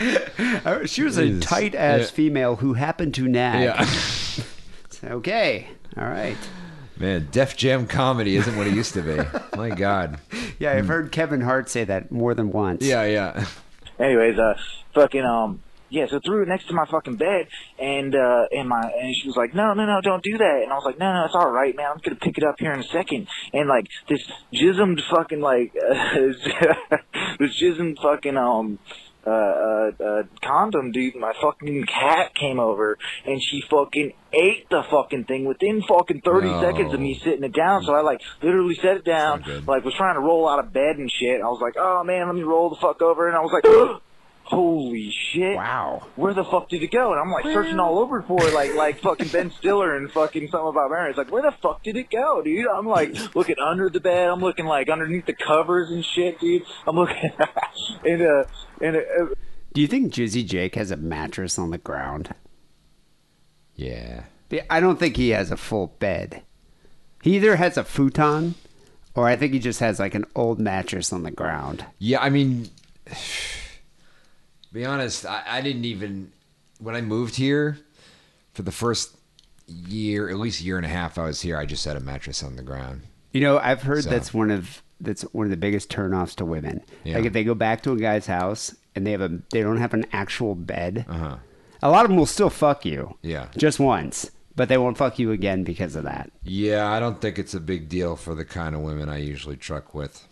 She was a Jesus. tight ass Yeah. female who happened to nag. Yeah. okay. All right. Man, Def Jam comedy isn't what it used to be. My God. Yeah, I've heard Kevin Hart say that more than once. Yeah, yeah. anyways, uh, fucking, um, yeah, so threw it next to my fucking bed, and, uh, and my, and she was like, no, no, no, don't do that. And I was like, no, no, it's alright, man, I'm gonna pick it up here in a second. And, like, this jismed fucking, like, uh, this jismed fucking, um, uh, uh, uh, condom dude, my fucking cat came over, and she fucking ate the fucking thing within fucking 30 No. seconds of me sitting it down. So I, like, literally set it down, good. like, was trying to roll out of bed and shit. I was like, oh man, let me roll the fuck over, and I was like, holy shit. Wow. Where the fuck did it go? And I'm like searching all over for it, like like fucking Ben Stiller and fucking something about Mary. It's like, where the fuck did it go, dude? I'm like looking under the bed. I'm looking like underneath the covers and shit, dude. I'm looking and uh and uh, Do you think Jizzy Jake has a mattress on the ground? Yeah. Yeah, I don't think he has a full bed. He either has a futon or I think he just has like an old mattress on the ground. Yeah, I mean, be honest, I, I didn't even when I moved here for the first year, at least year and a half I was here. I just had a mattress on the ground. You know, I've heard So- that's one of that's one of the biggest turnoffs to women. Yeah. Like if they go back to a guy's house and they have a they don't have an actual bed. Uh-huh. A lot of them will still fuck you. Yeah. Just once, but they won't fuck you again because of that. Yeah, I don't think it's a big deal for the kind of women I usually truck with.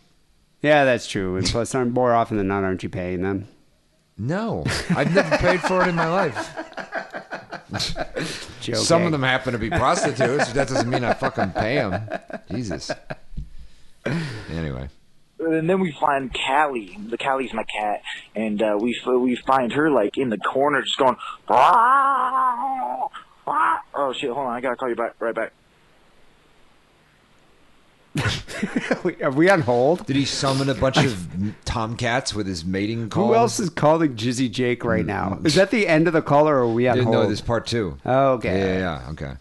Yeah, that's true. And plus, aren't more often than not, aren't you paying them? No, I've never paid for it in my life. Joking. Some of them happen to be prostitutes. That doesn't mean I fucking pay them. Jesus. Anyway. and then we find Callie. The Callie's my cat, and uh, we we find her like in the corner, just going. Oh shit! Hold on, I gotta call you back. Right back. Are we on hold? Did he summon a bunch of tomcats with his mating call? Who else is calling Jizzy Jake right now? Is that the end of the call, or are we on Didn't hold? know this part two. Oh, okay. Yeah, yeah, yeah. Okay.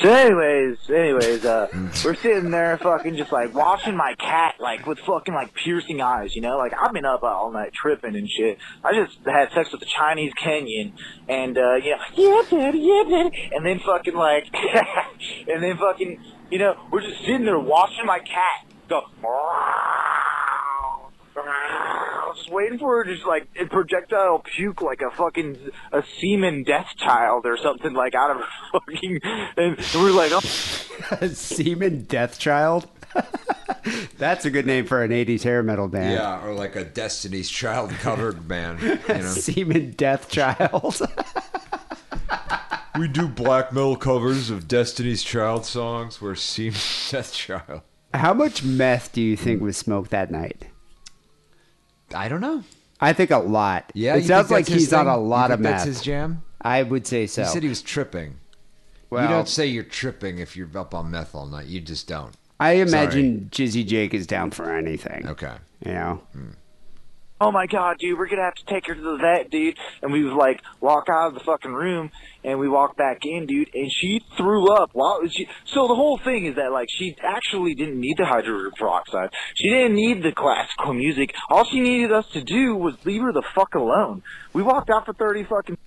So anyways, anyways, uh, we're sitting there fucking just like watching my cat like with fucking like piercing eyes, you know? Like I've been up all night tripping and shit. I just had sex with the Chinese Kenyan and uh you yeah, yeah daddy, yeah daddy and then fucking like and then fucking you know, we're just sitting there watching my cat go just waiting for her to just like projectile puke like a fucking a semen death child or something like out of her fucking and we're like oh Seaman Death Child. That's a good name for an '80s hair metal band. Yeah, or like a Destiny's Child covered band. You know, Seaman Death Child. we do black metal covers of Destiny's Child songs. We're Seam Death Child. How much meth do you think was smoked that night? I don't know. I think a lot. Yeah, it you sounds think like that's his he's on thing? a You lot think of meth. That's his jam. I would say so. He said he was tripping. Well- you don't say you're tripping if you're up on meth all night. You just don't. I imagine Jizzy Jake is down for anything. Okay. You know? oh my god, dude, we're gonna have to take her to the vet, dude. And we was like walk out of the fucking room, and we walked back in, dude, and she threw up. While she, so the whole thing is that like she actually didn't need the hydrogen peroxide. She didn't need the classical music. All she needed us to do was leave her the fuck alone. We walked out for thirty fucking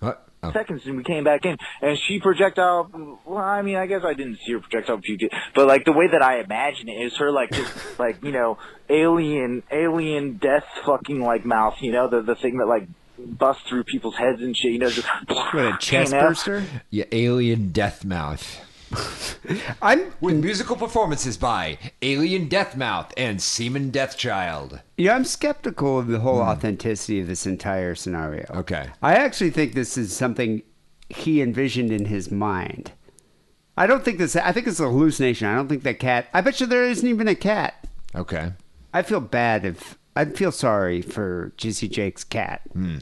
What? Oh. seconds and we came back in and she projectile well i mean i guess i didn't see her projectile puke but like the way that i imagine it is her like just like you know alien alien death fucking like mouth you know the the thing that like busts through people's heads and shit you know just What, a chest you know? burster? Yeah, alien death mouth. I'm With musical performances by Alien Deathmouth and Seaman Deathchild. yeah, I'm skeptical of the whole hmm. authenticity of this entire scenario. Okay. I actually think this is something he envisioned in his mind. I don't think this I think it's a hallucination. I don't think that cat I bet you there isn't even a cat. Okay. I feel bad if I'd feel sorry for Jizzy Jake's cat. Hmm.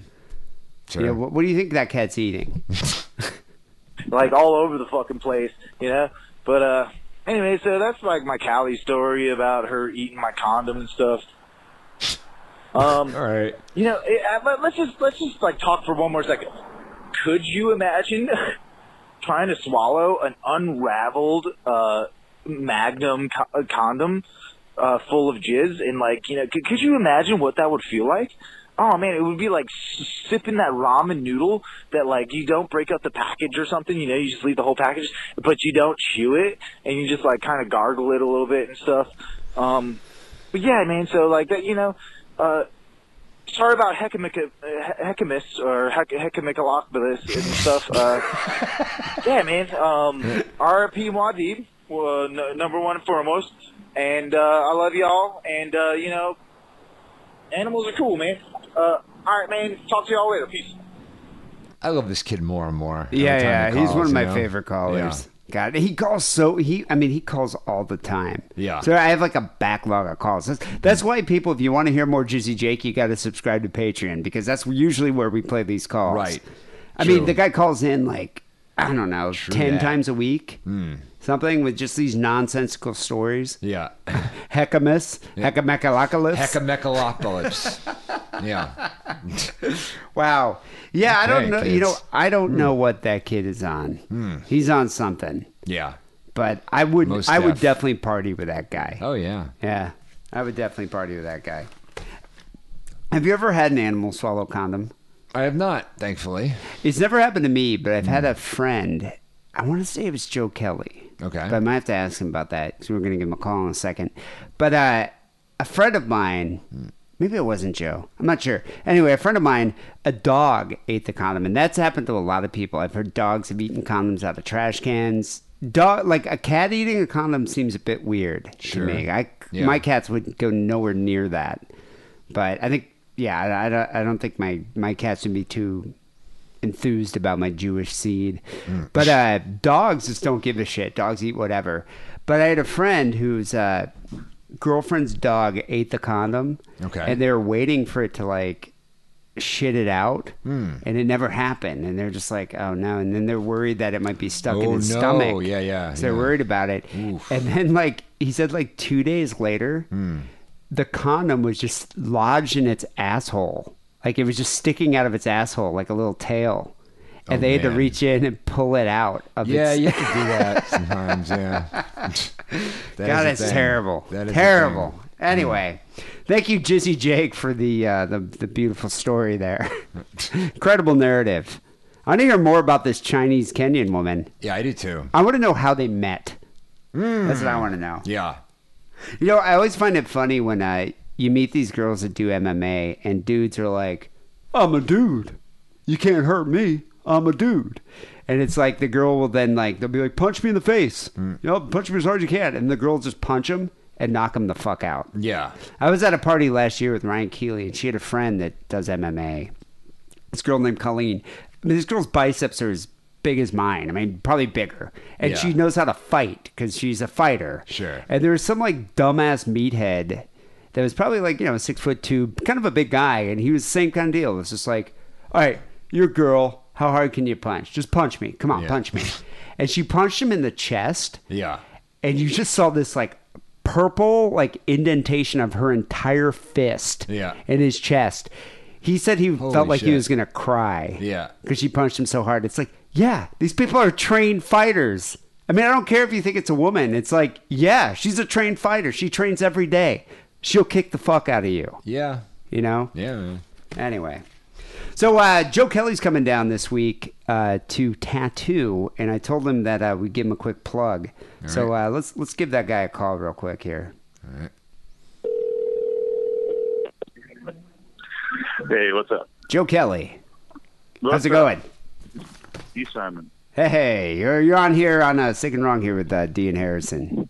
Sure. Yeah, what, what do you think that cat's eating? like all over the fucking place, you know. But uh, anyway, so that's like my Callie story about her eating my condom and stuff. Um, All right. you know, it, uh, let, let's just let's just like talk for one more second. Could you imagine trying to swallow an unraveled uh, Magnum co- uh, condom uh, full of jizz and like you know? Could, could you imagine what that would feel like? Oh man, it would be like sipping that ramen noodle that like you don't break up the package or something. You know, you just leave the whole package, but you don't chew it, and you just like kind of gargle it a little bit and stuff. Um, but yeah, man. So like that, you know. Uh, sorry about Hecamic- Hecamus or Hec- Hecamicalopolis and stuff. Uh, yeah, man. Um, RP Muad'Dib, uh, n- number one and foremost. And uh, I love y'all. And, uh, you know, animals are cool, man. Uh, all right, man. Talk to y'all later. Peace. I love this kid more and more. Yeah, yeah, he he's one of you my know? favorite callers. God, he calls so he. I mean, he calls all the time. Yeah. So I have like a backlog of calls. That's, that's why people, if you want to hear more Jizzy Jake, you got to subscribe to Patreon because that's usually where we play these calls. Right. I True. mean, the guy calls in like I don't know, ten that. Times a week, something with just these nonsensical stories. Yeah. Hecamus, Hecamecalocalypse. Hecamecalopolis. yeah. Wow. Yeah, I don't know. You know. Hmm. I don't know what that kid is on. He's on something. Yeah. But I would Most I would definitely party with that guy. Oh, yeah. Yeah. I would definitely party with that guy. Have you ever had an animal swallow condom? I have not, thankfully. It's never happened to me, but I've had a friend. I want to say it was Joe Kelly. Okay. But I might have to ask him about that because we're going to give him a call in a second. But uh, a friend of mine, maybe it wasn't Joe. I'm not sure. Anyway, a friend of mine, a dog ate the condom, and that's happened to a lot of people. I've heard dogs have eaten condoms out of trash cans. Dog, like a cat eating a condom, seems a bit weird Sure. to me. I, Yeah. my cats would go nowhere near that. But I think, yeah, I, I, don't, I don't think my, my cats would be too enthused about my Jewish seed. Mm. But uh, dogs just don't give a shit. Dogs eat whatever. But I had a friend whose uh, girlfriend's dog ate the condom. Okay. And they were waiting for it to like shit it out, Hmm. and it never happened. And they're just like, oh no. And then they're worried that it might be stuck in Oh, his no. stomach. Yeah, yeah, So they're worried about it. Oof. And then like he said, like two days later, Hmm. the condom was just lodged in its asshole. Like it was just sticking out of its asshole like a little tail. And Oh, they had to reach in and pull it out of Yeah, its you can do that sometimes, yeah. That God, is it's terrible. That is terrible. Anyway, thank you, Jizzy Jake, for the, uh, the the beautiful story there. Incredible narrative. I want to hear more about this Chinese Kenyan woman. Yeah, I do too. I want to know how they met. That's what I want to know. Yeah. You know, I always find it funny when uh, you meet these girls that do MMA, and dudes are like, "I'm a dude. You can't hurt me. I'm a dude." And it's like the girl will then like they'll be like, "Punch me in the face. Hmm. You know, punch me as hard as you can," and the girl will just punch him and knock him the fuck out. Yeah. I was at a party last year with Ryan Keeley, and she had a friend that does MMA. This girl named Colleen. I mean, this girl's biceps are as big as mine. I mean, probably bigger. And Yeah. she knows how to fight because she's a fighter. Sure. And there was some like dumbass meathead that was probably like, you know, six foot two, kind of a big guy. And he was the same kind of deal. It was just like, all right, you're a girl. How hard can you punch? Just punch me. Come on, Yeah. punch me. And she punched him in the chest Yeah. and you just saw this like purple like indentation of her entire fist Yeah. in his chest. He said he Holy felt like he was gonna cry. Yeah. because she punched him so hard. It's like, yeah, these people are trained fighters. I mean, I don't care if you think it's a woman. It's like, yeah, she's a trained fighter. She trains every day. She'll kick the fuck out of you. Yeah. You know. Yeah. Man. Anyway, so uh, Joe Kelly's coming down this week uh, to tattoo, and I told him that uh, we'd give him a quick plug. so uh, let's let's give that guy a call real quick here. All right. Hey, what's up? Joe Kelly, What's how's it up? going? You, Simon. Hey, hey, you're you're on here on uh, Sick and Wrong here with uh, Dean Harrison.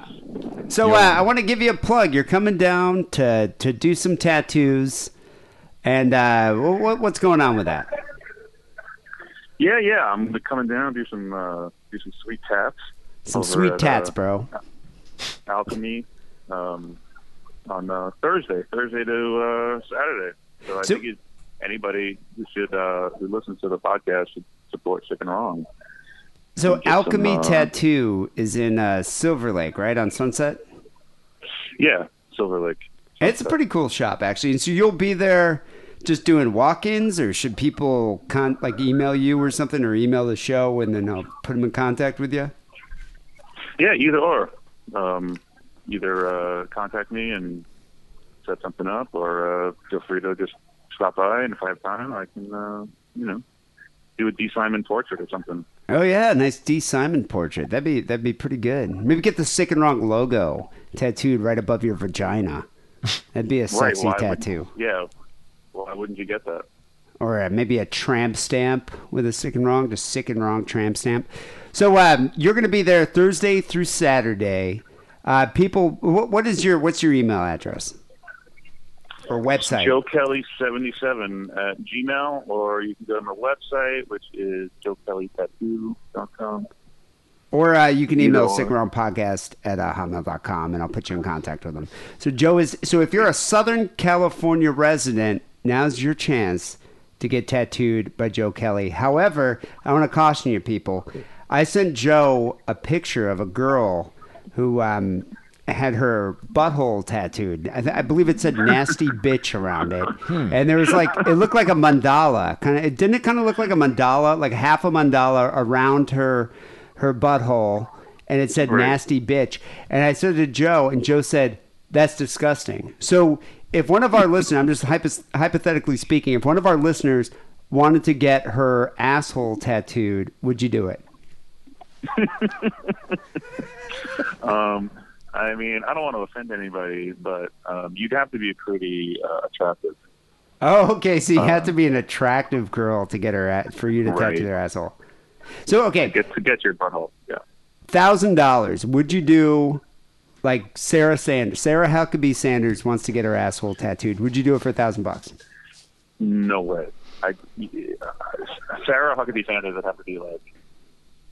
Nice. So uh, I want to give you a plug. You're coming down to to do some tattoos, and uh, what, what's going on with that? yeah, yeah. I'm coming down do some uh, do some sweet taps. Some sweet at, tats, uh, bro. Alchemy um, on uh, Thursday, Thursday to uh, Saturday. So I So- think anybody who should uh, who listens to the podcast should support Sick and Wrong. So get some, Alchemy uh, Tattoo is in uh, Silver Lake, right on Sunset. Yeah, Silver Lake. It's a pretty cool shop, actually. And so you'll be there just doing walk-ins, or should people con- like email you or something, or email the show and then I'll put them in contact with you? Yeah, either or. Um, either uh, contact me and set something up, or uh, feel free to just stop by, and if I have time, I can, uh, you know, do a Dee Simon portrait or something. Oh yeah, nice Dee Simon portrait. That'd be that'd be pretty good. Maybe get the sick and wrong logo tattooed right above your vagina. That'd be a sexy would- tattoo. yeah. Why wouldn't you get that? or uh, maybe a tramp stamp with a sick and wrong, just sick and wrong tramp stamp. So um, you're going to be there Thursday through Saturday. Uh, people, what, what is your what's your email address or website? Joe Kelly seventy seven at Gmail, or you can go to my website, which is joekellytattoo.com. Or uh, you can email Either or. sick and podcast at uh, hotmail.com and I'll put you in contact with them. So Joe is so if you're a Southern California resident, now's your chance to get tattooed by Joe Kelly. However, I want to caution you people. I sent Joe a picture of a girl who um, had her butthole tattooed. I, th- I believe it said "nasty bitch" around it, and there was like it looked like a mandala. Kind of, it didn't it kind of look like a mandala, like half a mandala around her her butthole, and it said "nasty bitch." And I said to Joe, and Joe said, "That's disgusting." So if one of our listeners, I'm just hypo- hypothetically speaking, if one of our listeners wanted to get her asshole tattooed, would you do it? Um, I mean, I don't want to offend anybody, but um, you'd have to be pretty uh, attractive. Oh, okay. So you have to be an attractive girl to get her at, for you to Right. tattoo their asshole. So okay, Get to get your butthole. Yeah. thousand dollars. Would you do like Sarah Sanders? Sarah Huckabee Sanders wants to get her asshole tattooed. Would you do it for a thousand bucks? No way. I, uh, Sarah Huckabee Sanders would have to be like,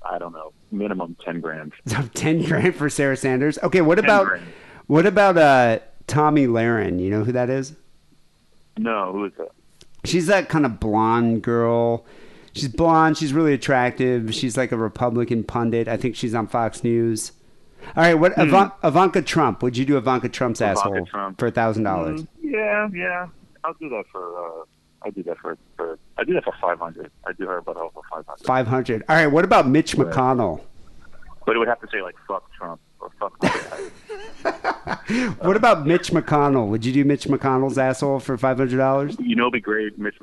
I don't know, minimum ten grand. So ten grand for Sarah Sanders. Okay, what about grand. what about uh Tomi Lahren? You know who that is? No, who is that? She's that kind of blonde girl. She's blonde. She's really attractive. She's like a Republican pundit. I think she's on Fox News. All right, what Ivan- Ivanka Trump? Would you do Ivanka Trump's. Ivanka asshole Trump. for a thousand dollars? Mm, Yeah, yeah. I'll do that for. Uh, I'll do that for. for I do that for five hundred. I do her butthole for five hundred. Five hundred. All right. What about Mitch McConnell? But it would have to say like fuck Trump or fuck. What about Mitch McConnell? Would you do Mitch McConnell's asshole for five hundred dollars? you know, it'd be great. Mitch,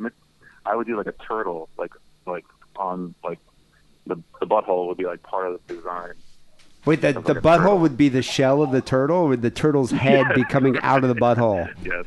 I would do like a turtle, like like on like the the butthole would be like part of the design. Wait, the, the butthole would be the shell of the turtle, or would the turtle's head be coming out of the butthole? Yes,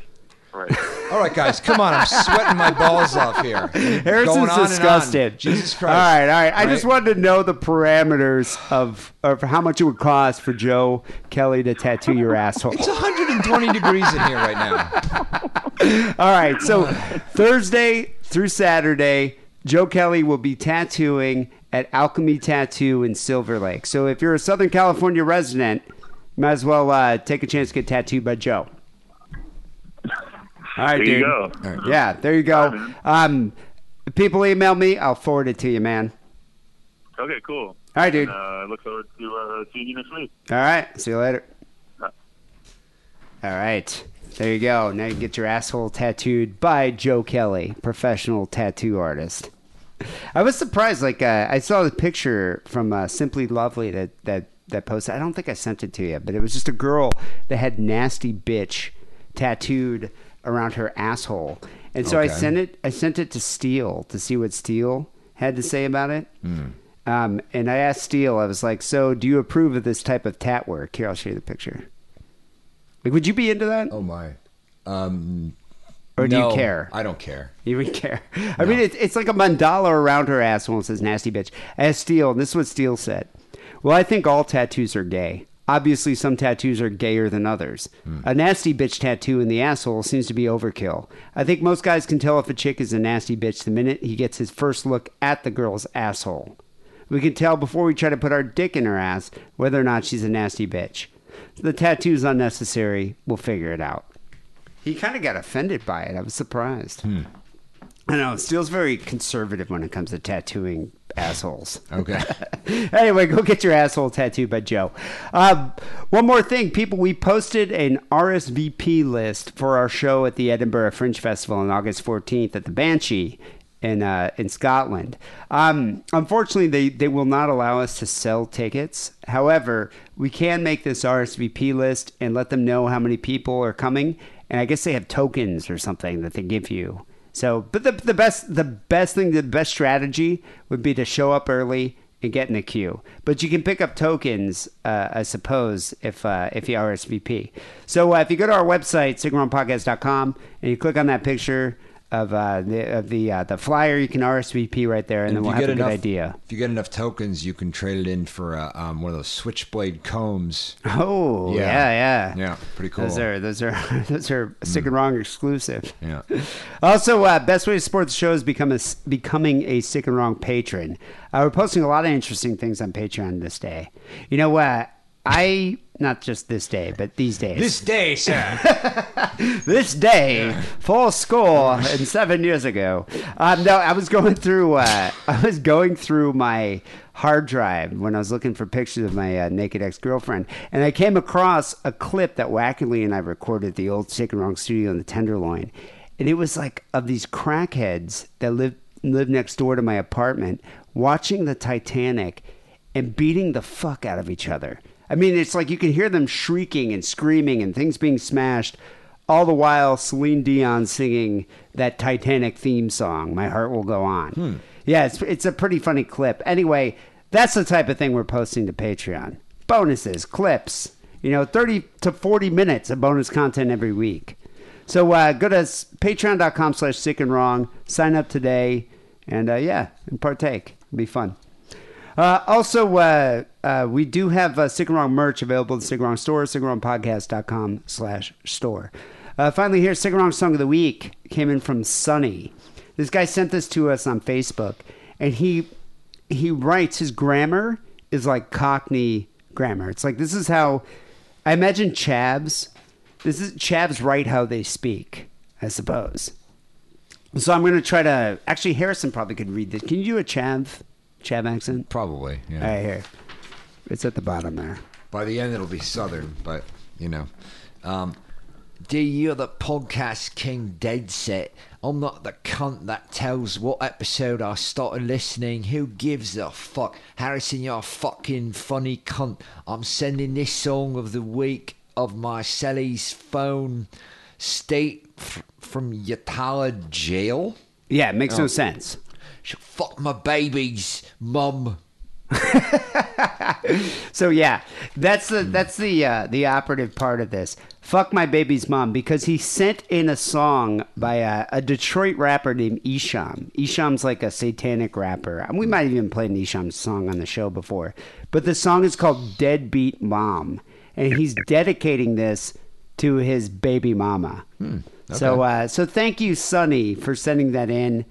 right. All right, guys, come on. I'm sweating my balls off here. Going Harrison's on and on. disgusted. Jesus Christ. All right, all right. I Right? just wanted to know the parameters of of how much it would cost for Joe Kelly to tattoo your asshole. It's 120 degrees in here right now. All right, so Thursday through Saturday, Joe Kelly will be tattooing at Alchemy Tattoo in Silver Lake. So if you're a Southern California resident, you might as well uh, take a chance to get tattooed by Joe. All right, There you dude. go. All right. Yeah, there you go. Um, people email me, I'll forward it to you, man. Okay, cool. All right, dude. And, uh, I look forward to uh, seeing you next week. All right. See you later. All right. There you go. Now you get your asshole tattooed by Joe Kelly, professional tattoo artist. I was surprised. Like uh, I saw the picture from uh, Simply Lovely that that that posted. I don't think I sent it to you, but it was just a girl that had "nasty bitch" tattooed around her asshole, and so I sent it. I sent it to Steele to see what Steele had to say about it. Um, and I asked Steele, I was like, "So, do you approve of this type of tat work?" Here, I'll show you the picture. Like, would you be into that, Oh my. Um, or do no, you care? I don't care. You would care. I mean, it's, it's like a mandala around her asshole and says "nasty bitch." As Steele, and this is what Steele said. Well, I think all tattoos are gay. Obviously, some tattoos are gayer than others. Hmm. A nasty bitch tattoo in the asshole seems to be overkill. I think most guys can tell if a chick is a nasty bitch the minute he gets his first look at the girl's asshole. We can tell before we try to put our dick in her ass whether or not she's a nasty bitch. The tattoo's unnecessary. We'll figure it out. He kind of got offended by it. I was surprised. Hmm. I know. Steele's very conservative when it comes to tattooing assholes. Okay. anyway, go get your asshole tattooed by Joe. Um, one more thing, people. We posted an RSVP list for our show at the Edinburgh Fringe Festival on August 14th at the Banshee in uh, in Scotland. Um, unfortunately, they, they will not allow us to sell tickets. However, we can make this RSVP list and let them know how many people are coming. And I guess they have tokens or something that they give you. So, but the, the best the best thing, the best strategy would be to show up early and get in the queue. But you can pick up tokens, uh, I suppose, if uh, if you RSVP. So uh, if you go to our website, sickandwrongpodcast.com, and you click on that picture of uh, the of the uh, the flyer, you can RSVP right there, and, then we'll you have a get good idea. If you get enough tokens, you can trade it in for uh, um, one of those switchblade combs. Oh Yeah. yeah, yeah, Yeah, pretty cool. Those are those are those are sick and wrong exclusive. Yeah. Also, uh, best way to support the show is become a, becoming a sick and wrong patron. Uh, we're posting a lot of interesting things on Patreon this day. You know what? I not just this day, but these days. This day, sir. this day, full score, and seven years ago. Um, no, I was going through. Uh, I was going through my hard drive when I was looking for pictures of my uh, naked ex girlfriend, and I came across a clip that Wackily and I recorded at the old and Wrong studio in the Tenderloin, and it was like of these crackheads that live live next door to my apartment, watching the Titanic and beating the fuck out of each other. I mean, it's like you can hear them shrieking and screaming and things being smashed, all the while Celine Dion singing that Titanic theme song, "My Heart Will Go On." Yeah, it's it's a pretty funny clip. Anyway, that's the type of thing we're posting to Patreon: bonuses, clips. You know, thirty to forty minutes of bonus content every week. So uh, go to patreon.com slash sick and wrong, sign up today, and uh, yeah, and partake. It'll be fun. Uh, also, uh, uh, we do have uh, Wrong merch available at the Wrong store, sickandwrongpodcast.com slash store. Uh, finally, here, Sick and Wrong Song of the Week came in from Sunny. This guy sent this to us on Facebook, and he he writes his grammar is like Cockney grammar. It's like this is how I imagine Chavs. This is Chavs write how they speak, I suppose. So I'm going to try to. Actually, Harrison probably could read this. Can you do a Chav, Chav accent? Probably. Yeah. right, here. It's at the bottom there. By the end, it'll be southern, but you know. Um, do you the podcast king dead set? I'm not the cunt that tells what episode I started listening. Who gives a fuck? Harrison, you're a fucking funny cunt. I'm sending this song of the week of my Sally's phone state f- from Yatala jail. Yeah, it makes no Oh. sense. She fuck my babies, mum. So yeah, that's the that's the uh, the operative part of this. Fuck my baby's mom because he sent in a song by a, a Detroit rapper named Esham. Esham's like a satanic rapper. And we might have even played an Esham song on the show before, but the song is called "Deadbeat Mom," and he's dedicating this to his baby mama. So uh, so thank you, Sonny, for sending that in.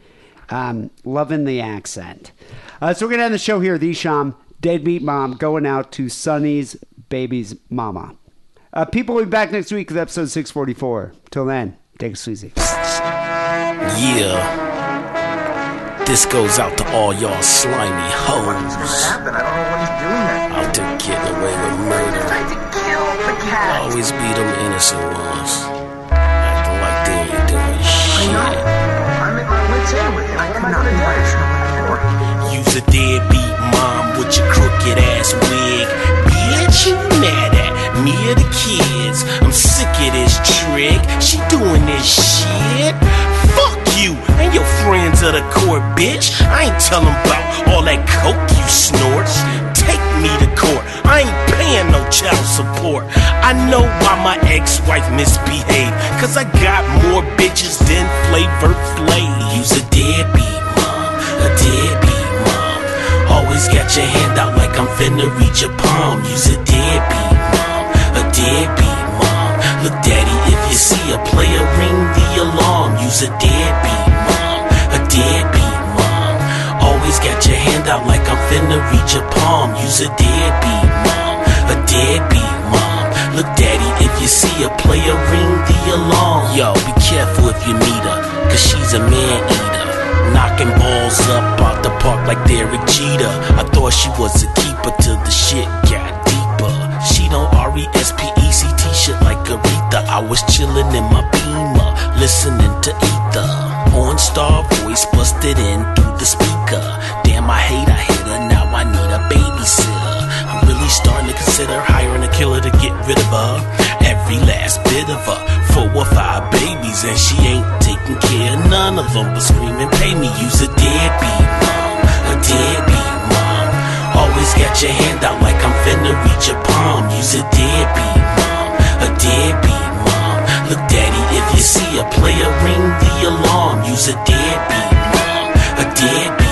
Um, loving the accent. Uh, so we're gonna end the show here. Esham, Deadbeat Mom, going out to Sonny's baby's mama. Uh, people will be back next week with episode 644. Till then, take it easy. Yeah. This goes out to all y'all slimy hoes. Out there getting away with murder. I tried to kill the cat. Always be them innocent ones. Acting like they ain't doing shit. I'm? Use a deadbeat mom with your crooked ass wig. Bitch, you mad at me or the kids? I'm sick of this trick. She doing this shit. Fuck you and your friends the court, bitch. I ain't tellin' about all that coke you snort. Take me to court. I ain't paying no child support. I know why my ex-wife misbehaved. Cause I got more bitches than Flavor Flav. Use a deadbeat mom, a deadbeat mom. Always got your hand out like I'm finna reach your palm. Use a deadbeat mom, a deadbeat mom. Look, daddy, if you see a player, ring the alarm. Use a deadbeat mom, a deadbeat mom. Always got your hand out like I'm finna reach your palm. Use a deadbeat deadbeat mom. Look, daddy, if you see a player, ring the alarm. Yo, be careful if you meet her, cause she's a man eater. Knocking balls up out the park like Derek Jeter. I thought she was a keeper till the shit got deeper. She don't R-E-S-P-E-C-T shit like Aretha. I was chillin' in my beamer, listening to Ether. OnStar voice busted in through the speaker. Damn, I hate I hit her, now I need a babysitter. Really starting to consider hiring a killer to get rid of her. Every last bit of her. Four or five babies, and she ain't taking care of none of them. But screaming, pay me, use a deadbeat mom, a deadbeat mom. Always got your hand out like I'm finna reach your palm. Use a deadbeat mom, a deadbeat mom. Look, daddy, if you see a player, ring the alarm. Use a deadbeat mom, a deadbeat.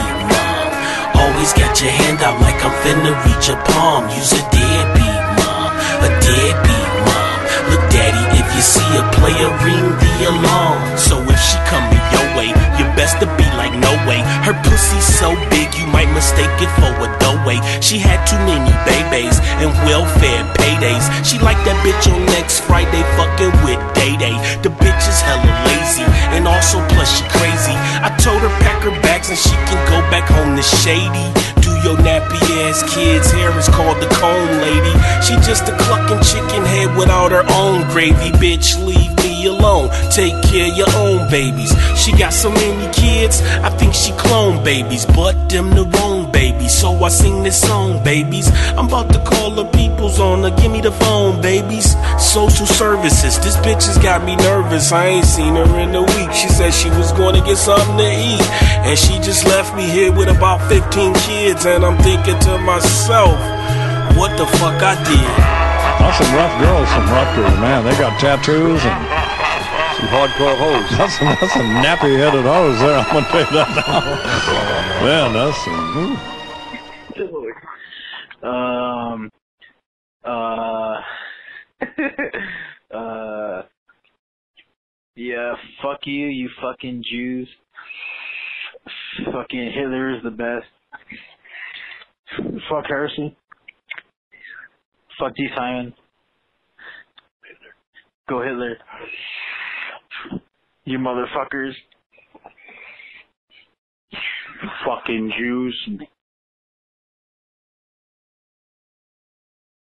Always got your hand out like I'm finna reach your palm. Use a deadbeat mom, a deadbeat mom. Look, daddy, if you see a player, ring the alarm. So if she coming your way, you best to be like no way. Her pussy so big, you might mistake it for a doorway. She had too many babies and welfare paydays. She like that bitch on next Friday, fucking with Day Day. The bitch is hella lazy and also plus she crazy. I told her pack her bags and she can go back home to Shady. Your nappy ass kids' hair is called the comb lady. She just a clucking chicken head without her own gravy. Bitch, leave me alone. Take care your own babies. She got so many kids, I think she clone babies, but them the wrong babies. So I sing this song, babies. I'm about to call the people's on her. Give me the phone, babies. Social services. This bitch has got me nervous. I ain't seen her in a week. She said she was going to get something to eat. And she just left me here with about 15 kids. And I'm thinking to myself, what the fuck I did? That's some rough girls from Rutgers, man. They got tattoos and some hardcore hoes. That's some, that's some nappy-headed hoes there. I'm gonna tell you that now. Man, that's some. ooh. Um. Uh. uh. Yeah. Fuck you, you fucking Jews. Fucking Hitler is the best. Fuck Harrison. Fuck Dee Simon. Go Hitler. You motherfuckers. Fucking Jews.